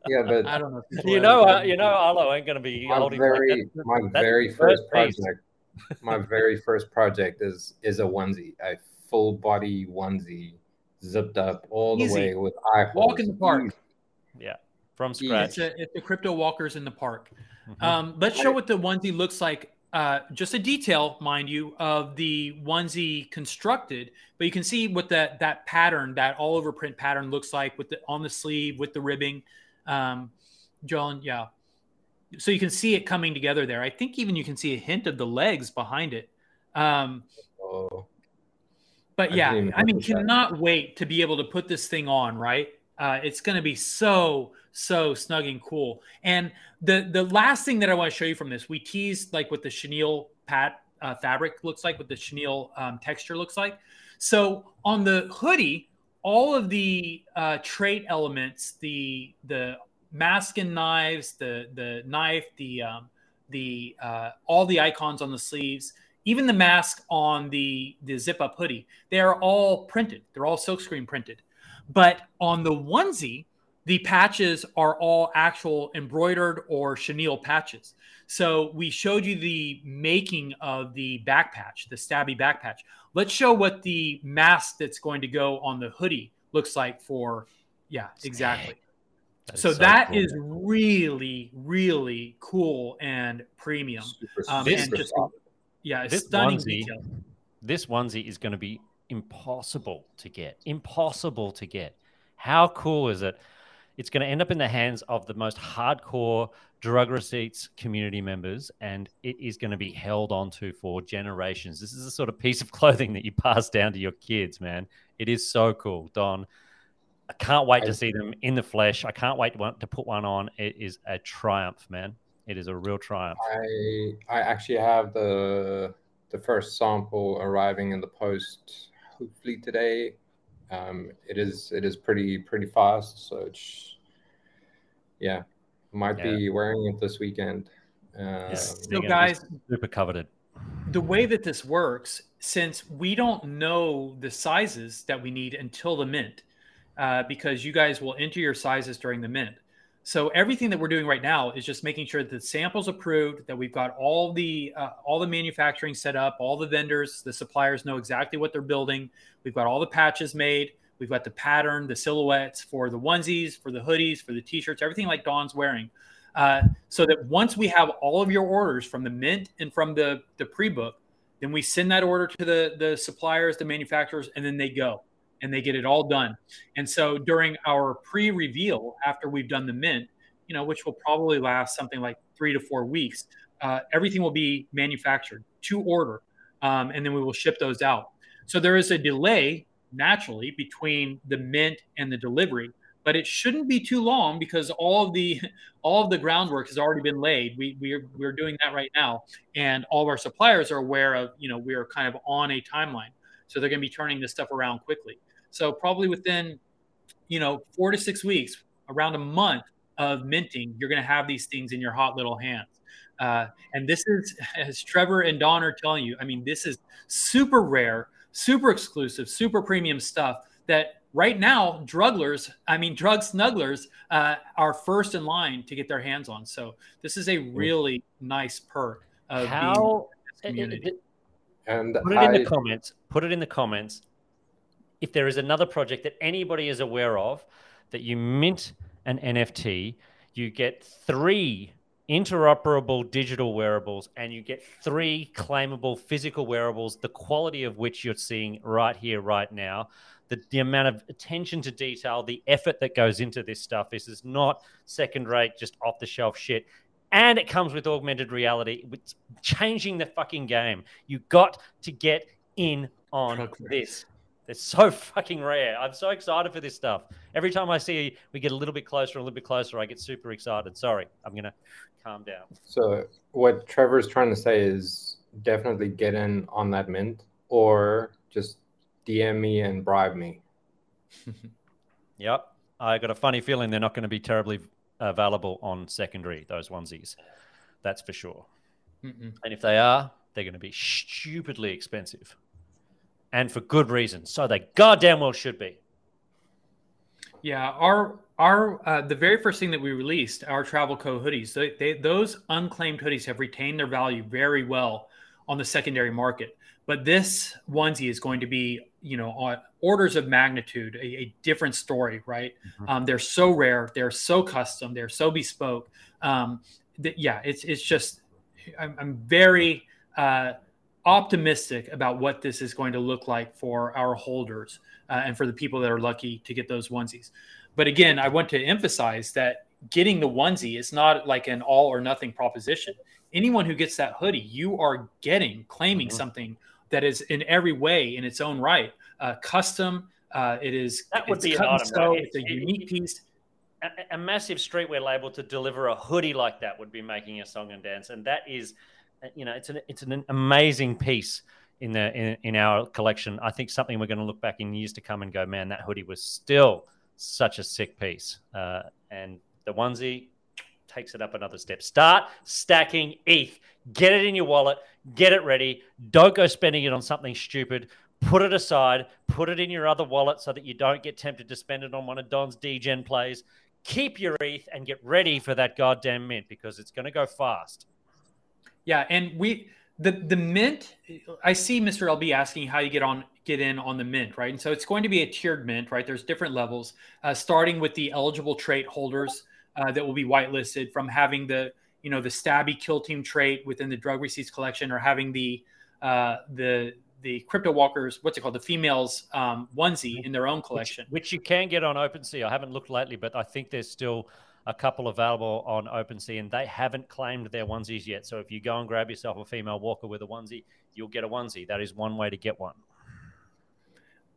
yeah, but I don't know. if you know, did uh, you know, Arlo ain't going to be my holding like very *laughs* my that's very first first piece. project my very first project is is a onesie a full body onesie zipped up all the Easy. way with eye Walk in the park. Yeah, from scratch. It's a it's the crypto walkers in the park. Mhm. Um, let's show what the onesie looks like. Uh, just a detail, mind you, of the onesie constructed, but you can see what that that pattern, that all over print pattern looks like with the on the sleeve with the ribbing. Um, John, yeah. So you can see it coming together there. I think even you can see a hint of the legs behind it. Um, Oh, but I yeah, I mean, notice that. cannot wait to be able to put this thing on, right? Uh, it's going to be so so snug and cool. And the the last thing that I want to show you from this, we teased like what the chenille pat uh, fabric looks like, what the chenille um, texture looks like. So on the hoodie, all of the uh, trait elements, the the mask and knives, the the knife, the um, the uh, all the icons on the sleeves, even the mask on the the zip up hoodie, they are all printed. They're all silkscreen printed. But on the onesie, the patches are all actual embroidered or chenille patches. So we showed you the making of the back patch, the stabby back patch. Let's show what the mask that's going to go on the hoodie looks like for, yeah, exactly. That is So that is cool. really, really cool and premium. Um, and just yeah, This stunning onesie- detail. this onesie is going to be impossible to get. Impossible to get. How cool is it? It's going to end up in the hands of the most hardcore drug receipts community members, and it is going to be held onto for generations. This is the sort of piece of *laughs* clothing that you pass down to your kids, man. It is so cool, Don. I can't wait to see them in the flesh. I can't wait to, to put one on. It is a triumph, man. It is a real triumph. I I actually have the the first sample arriving in the post hopefully today. Um, it is it is pretty pretty fast, so it's yeah, might be wearing it this weekend. Um, So, They're gonna be guys, super coveted. the way that this works, since we don't know the sizes that we need until the mint, uh, because you guys will enter your sizes during the mint. So everything that we're doing right now is just making sure that the sample's approved, that we've got all the uh, all the manufacturing set up, all the vendors, the suppliers know exactly what they're building. We've got all the patches made. We've got the pattern, the silhouettes for the onesies, for the hoodies, for the t-shirts, everything like Don's wearing. Uh, so that once we have all of your orders from the mint and from the the pre-book, then we send that order to the the suppliers, the manufacturers, and then they go and they get it all done. And so during our pre-reveal, after we've done the mint, you know, which will probably last something like three to four weeks, uh, everything will be manufactured to order, um, and then we will ship those out. So there is a delay naturally between the mint and the delivery, but it shouldn't be too long because all of the *laughs* all of the groundwork has already been laid. We we're we're doing that right now, and all of our suppliers are aware of you know we are kind of on a timeline, so they're going to be turning this stuff around quickly. So probably within you know four to six weeks, around a month of minting, you're going to have these things in your hot little hands. Uh, and this is, *laughs* as Trevor and Don are telling you, I mean, this is super rare, super exclusive, super premium stuff that right now, drugglers, I mean, drug snugglers uh, are first in line to get their hands on. So this is a really nice perk of being How in this community. and Put it in the comments. Put it in the comments. If there is another project that anybody is aware of that you mint an NFT, you get three interoperable digital wearables and you get three claimable physical wearables, the quality of which you're seeing right here, right now. The, the amount of attention to detail, the effort that goes into this stuff is, is not second rate, just off the shelf shit. And it comes with augmented reality, it's changing the fucking game. You got to get in on this. They're so *laughs* fucking rare. I'm so excited for this stuff. Every time I see we get a little bit closer, a little bit closer, I get super excited. Sorry, I'm gonna calm down. So what Trevor's trying to say is definitely get in on that mint, or just DM me and bribe me. *laughs* yep, I got a funny feeling they're not going to be terribly uh, available on secondary. Those onesies, that's for sure. Mm-mm. And if they are, they're going to be stupidly expensive and for good reason. So they goddamn well should be. Yeah, our our uh, the very first thing that we released, our Travel Co hoodies, they, they, those unclaimed hoodies have retained their value very well on the secondary market. But this onesie is going to be, you know, on orders of magnitude, a, a different story, right? Mm-hmm. Um, they're so rare, they're so custom, they're so bespoke. Um, that, yeah, it's it's just, I'm, I'm very. Uh, optimistic about what this is going to look like for our holders uh, and for the people that are lucky to get those onesies. But again, I want to emphasize that getting the onesie is not like an all or nothing proposition. Anyone who gets that hoodie, you are getting, claiming mm-hmm. something that is in every way in its own right, uh, custom. Uh, it is that would be an item. So it's a unique piece. A, a massive streetwear label to deliver a hoodie like that would be making a song and dance, and that is you know, it's an it's an amazing piece in the in, in our collection. I think something we're going to look back in years to come and go, man, that hoodie was still such a sick piece. Uh, and the onesie takes it up another step. Start stacking ETH. Get it in your wallet. Get it ready. Don't go spending it on something stupid. Put it aside. Put it in your other wallet so that you don't get tempted to spend it on one of Don's degen plays. Keep your ETH and get ready for that goddamn mint because it's going to go fast. Yeah, and we the the mint. I see Mr. LB asking how you get on get in on the mint, right? And so it's going to be a tiered mint, right? There's different levels, uh, starting with the eligible trait holders uh, that will be whitelisted from having the you know the stabby kill team trait within the drug receipts collection, or having the uh, the the crypto walkers, what's it called, the females um, onesie in their own collection, which, which you can get on OpenSea. I haven't looked lately, but I think there's still a couple available on OpenSea, and they haven't claimed their onesies yet. So if you go and grab yourself a female walker with a onesie, you'll get a onesie. That is one way to get one.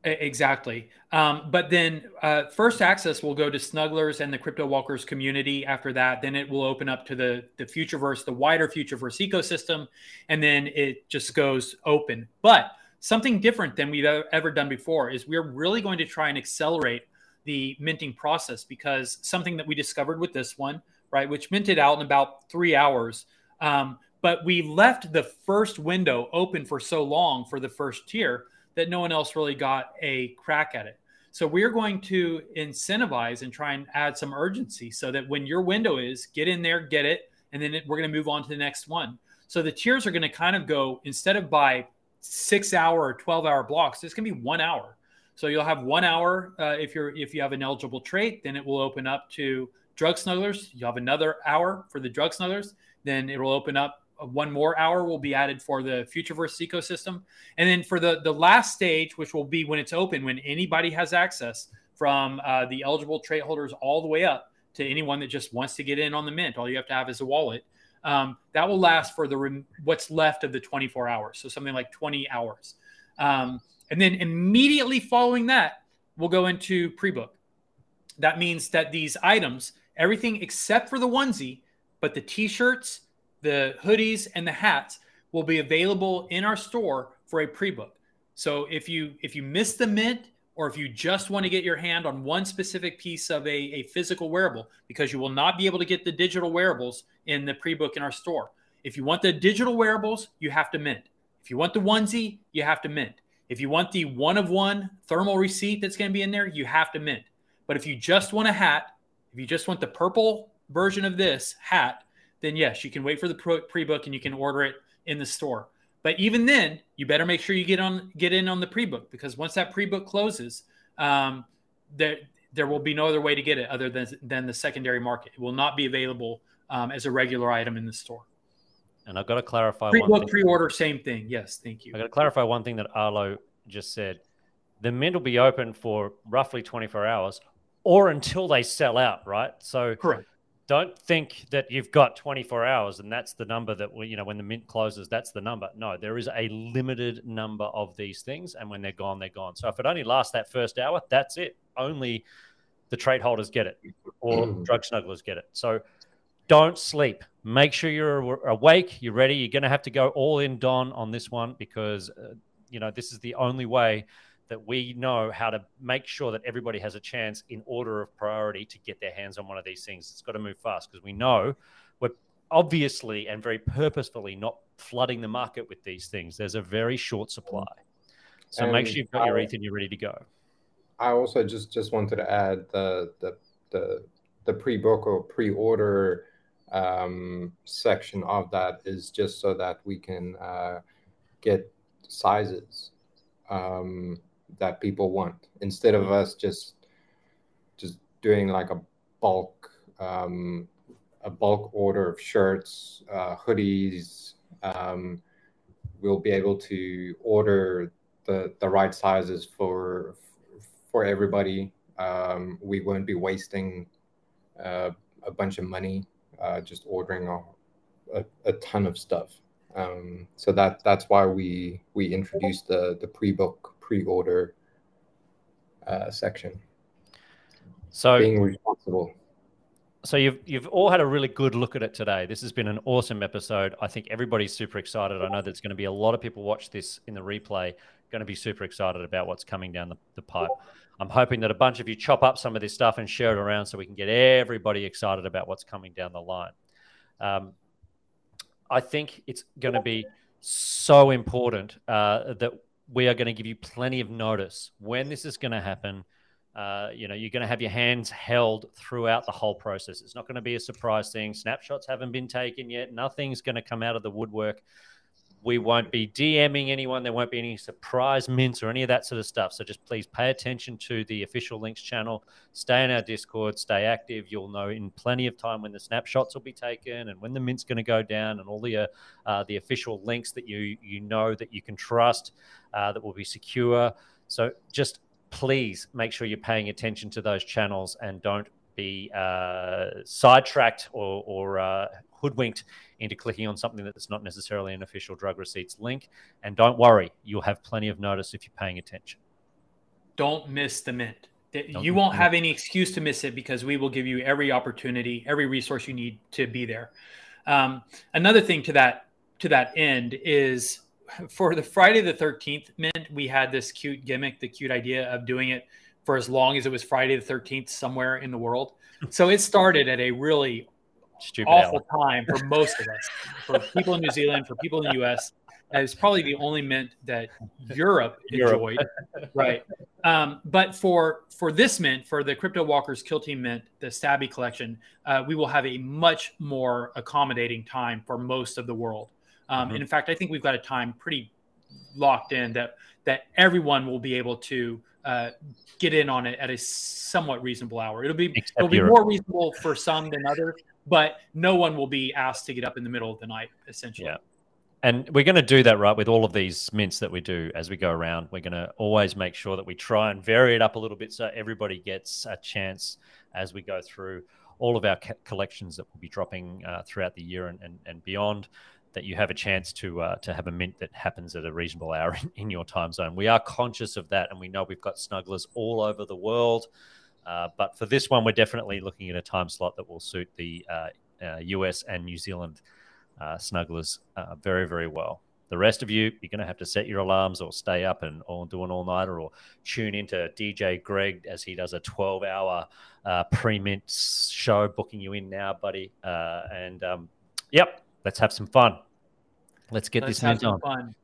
Exactly. Um, but then uh, first access will go to Snugglers and the Crypto Walkers community. After that, then it will open up to the the Futureverse, the wider Futureverse ecosystem, and then it just goes open. But something different than we've ever done before is we're really going to try and accelerate the minting process because something that we discovered with this one, right, which minted out in about three hours. Um, but we left the first window open for so long for the first tier that no one else really got a crack at it. So we're going to incentivize and try and add some urgency so that when your window is, get in there, get it, and then it, we're going to move on to the next one. So the tiers are going to kind of go instead of by six hour or 12 hour blocks, it's going to be one hour. So you'll have one hour uh, if you're if you have an eligible trait, then it will open up to drug snugglers. You'll have another hour for the drug snugglers. Then it will open up uh, one more hour will be added for the Futureverse ecosystem, and then for the the last stage, which will be when it's open, when anybody has access from uh, the eligible trait holders all the way up to anyone that just wants to get in on the mint. All you have to have is a wallet. Um, that will last for the rem- what's left of the 24 hours, so something like 20 hours. Um, and then immediately following that, we'll go into pre book. That means that these items, everything except for the onesie, but the t shirts, the hoodies, and the hats will be available in our store for a pre book. So if you if you miss the mint or if you just want to get your hand on one specific piece of a, a physical wearable, because you will not be able to get the digital wearables in the pre-book in our store. If you want the digital wearables, you have to mint. If you want the onesie, you have to mint. If you want the one of one thermal receipt that's going to be in there, you have to mint. But if you just want a hat, if you just want the purple version of this hat, then yes, you can wait for the pre-book and you can order it in the store. But even then, you better make sure you get on get in on the pre-book because once that pre-book closes, um, there there will be no other way to get it other than than the secondary market. It will not be available um, as a regular item in the store. And I've got to clarify Pre one book, thing. pre order, same thing. Yes, thank you. I've got to clarify one thing that Arlo just said. The mint will be open for roughly 24 hours or until they sell out, right? So Correct. don't think that you've got 24 hours and that's the number that we, you know when the mint closes that's the number no there is a limited number of these things and when they're gone they're gone so if it only lasts that first hour that's it only the trade holders get it or mm. drug snugglers get it so don't sleep make sure you're awake you're ready you're going to have to go all in don on this one because uh, you know this is the only way that we know how to make sure that everybody has a chance in order of priority to get their hands on one of these things. It's got to move fast because we know we're obviously and very purposefully not flooding the market with these things. There's a very short supply. So make sure you've got your ETH and you're ready to go. I also just just wanted to add the the the, the pre-book or pre-order um, section of that is just so that we can uh, get sizes. Um, that people want instead of us just just doing like a bulk um, a bulk order of shirts uh, hoodies um, we'll be able to order the the right sizes for for everybody um, we won't be wasting uh, a bunch of money uh, just ordering a, a, a, ton of stuff um, so that that's why we we introduced the the pre-book pre-order uh, section. So being responsible. So you've you've all had a really good look at it today. This has been an awesome episode. I think everybody's super excited. I know there's going to be a lot of people watch this in the replay, going to be super excited about what's coming down the, the pipe. I'm hoping that a bunch of you chop up some of this stuff and share it around so we can get everybody excited about what's coming down the line. Um, I think it's going to be so important uh, that we are going to give you plenty of notice when this is going to happen. Uh, you know, you're going to have your hands held throughout the whole process. It's not going to be a surprise thing. Snapshots haven't been taken yet. Nothing's going to come out of the woodwork. We won't be DMing anyone. There won't be any surprise mints or any of that sort of stuff. So just please pay attention to the official links channel. Stay in our Discord. Stay active. You'll know in plenty of time when the snapshots will be taken and when the mint's going to go down and all the uh, uh, the official links that you you know that you can trust uh, that will be secure. So just please make sure you're paying attention to those channels and don't be uh, sidetracked or, or uh, hoodwinked into clicking on something that's not necessarily an official drug receipts link. And don't worry, you'll have plenty of notice if you're paying attention. Don't miss the mint. Don't you won't have any excuse to miss it because we will give you every opportunity, every resource you need to be there. Um, another thing to that to that end is for the Friday the 13th mint, we had this cute gimmick, the cute idea of doing it for as long as it was Friday the 13th somewhere in the world. *laughs* So it started at a really Stupid awful hour. time for most of us, for people in New Zealand, for people in the US. It's probably the only mint that Europe *laughs* enjoyed, Europe. right? Um, but for for this mint, for the Crypto Walkers Kill Team mint, the Stabby collection, uh, we will have a much more accommodating time for most of the world. Um, mm-hmm. And in fact, I think we've got a time pretty locked in that that everyone will be able to uh, get in on it at a somewhat reasonable hour. It'll be Except it'll be Europe. more reasonable for some than others, but no one will be asked to get up in the middle of the night, essentially. Yeah. And we're going to do that, right, with all of these mints that we do as we go around. We're going to always make sure that we try and vary it up a little bit so everybody gets a chance as we go through all of our collections that we'll be dropping uh, throughout the year and, and, and beyond. That you have a chance to uh, to have a mint that happens at a reasonable hour in, *laughs* in your time zone. We are conscious of that, and we know we've got snugglers all over the world. Uh, but for this one, we're definitely looking at a time slot that will suit the uh, US uh, and New Zealand uh, snugglers uh, very, very well. The rest of you, you're going to have to set your alarms or stay up and or do an all nighter or tune into DJ Greg as he does a 12 hour pre mint show, booking you in now, buddy. and um, yep, let's have some fun. Let's get let's this mint on. Fun.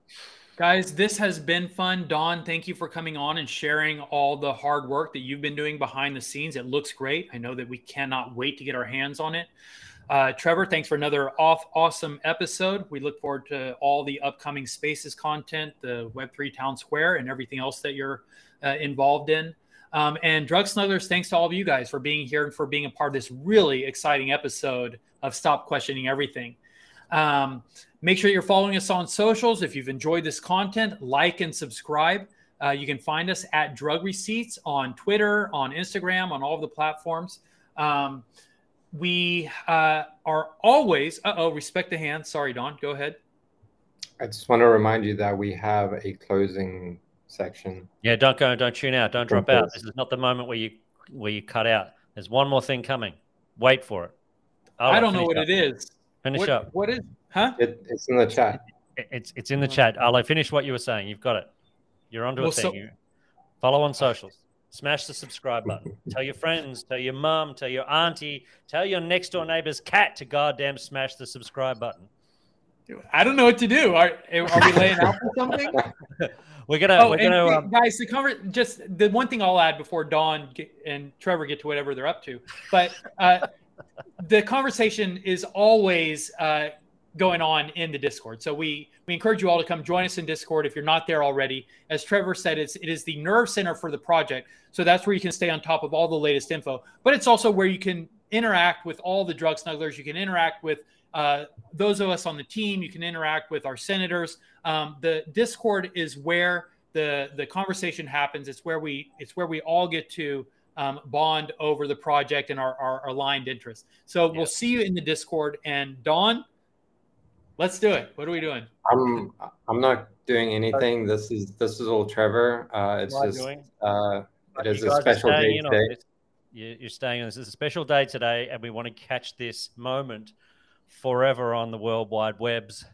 Guys, this has been fun. Don, thank you for coming on and sharing all the hard work that you've been doing behind the scenes. It looks great. I know that we cannot wait to get our hands on it. Uh, Trevor, thanks for another off awesome episode. We look forward to all the upcoming Spaces content, the Web3 Town Square, and everything else that you're uh, involved in. Um, and Drug Snugglers, thanks to all of you guys for being here and for being a part of this really exciting episode of Stop Questioning Everything. Um, make sure you're following us on socials. If you've enjoyed this content, like and subscribe. Uh, you can find us at Drug Receipts on Twitter, on Instagram, on all of the platforms. Um, we uh, are always, uh oh, respect the hand. Sorry, Don, go ahead. I just want to remind you that we have a closing section. Yeah, don't go, don't tune out, don't drop out. This is not the moment where you where you cut out. There's one more thing coming. Wait for it. Oh, I don't know what up. it is. Finish what, up. What is? Huh? It, it's in the chat. It, it's it's in the chat. Arlo, finish what you were saying. You've got it. You're onto well, a thing. So, Follow on socials. Smash the subscribe button. *laughs* tell your friends, tell your mum, tell your auntie, tell your next door neighbor's cat to goddamn smash the subscribe button. I don't know what to do. Are, are we laying out for something? *laughs* we're gonna, oh, we're gonna, um... guys. The cover, just the one thing I'll add before Don and Trevor get to whatever they're up to, but uh, the conversation is always uh, going on in the Discord. So we we encourage you all to come join us in Discord if you're not there already. As Trevor said, it's it is the nerve center for the project. So that's where you can stay on top of all the latest info. But it's also where you can interact with all the drug snugglers. You can interact with uh, those of us on the team. You can interact with our senators. Um, the Discord is where the the conversation happens. It's where we it's where we all get to um, bond over the project and our, our aligned interests. So we'll see you in the Discord. And Don, let's do it. What are we doing? I'm I'm not doing anything. This is this is all Trevor. Uh, it's just uh, it is a special day today. You're staying on this. It's a special day today, and we want to catch this moment forever on the World Wide Webs.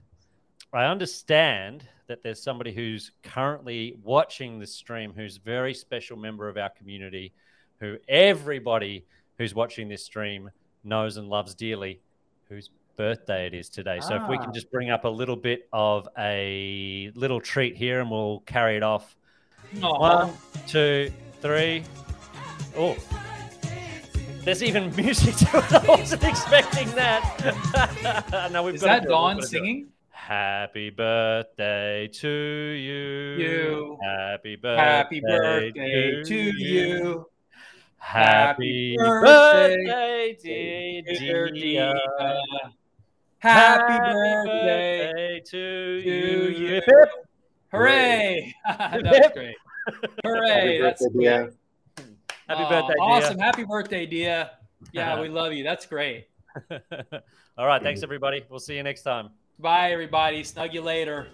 I understand that there's somebody who's currently watching the stream who's a very special member of our community, who everybody who's watching this stream knows and loves dearly, whose birthday it is today. So if we can ah. just bring up a little bit of a little treat here and we'll carry it off. Aww. One, two, three. Oh, there's even *laughs* music to it. I wasn't expecting that. *laughs* no, we've Is got that Don singing? Happy birthday to you. You. Happy birthday. Happy birthday to, to you. Happy, Happy birthday, dear Dia. Happy, Happy birthday, birthday to, to you. you. Hooray! *laughs* That's great. Hooray! That's great. Happy oh, birthday, Dia. Awesome. Happy birthday, Dia. Yeah, we love you. That's great. *laughs* All right. Thanks, everybody. We'll see you next time. Bye, everybody. Snug you later.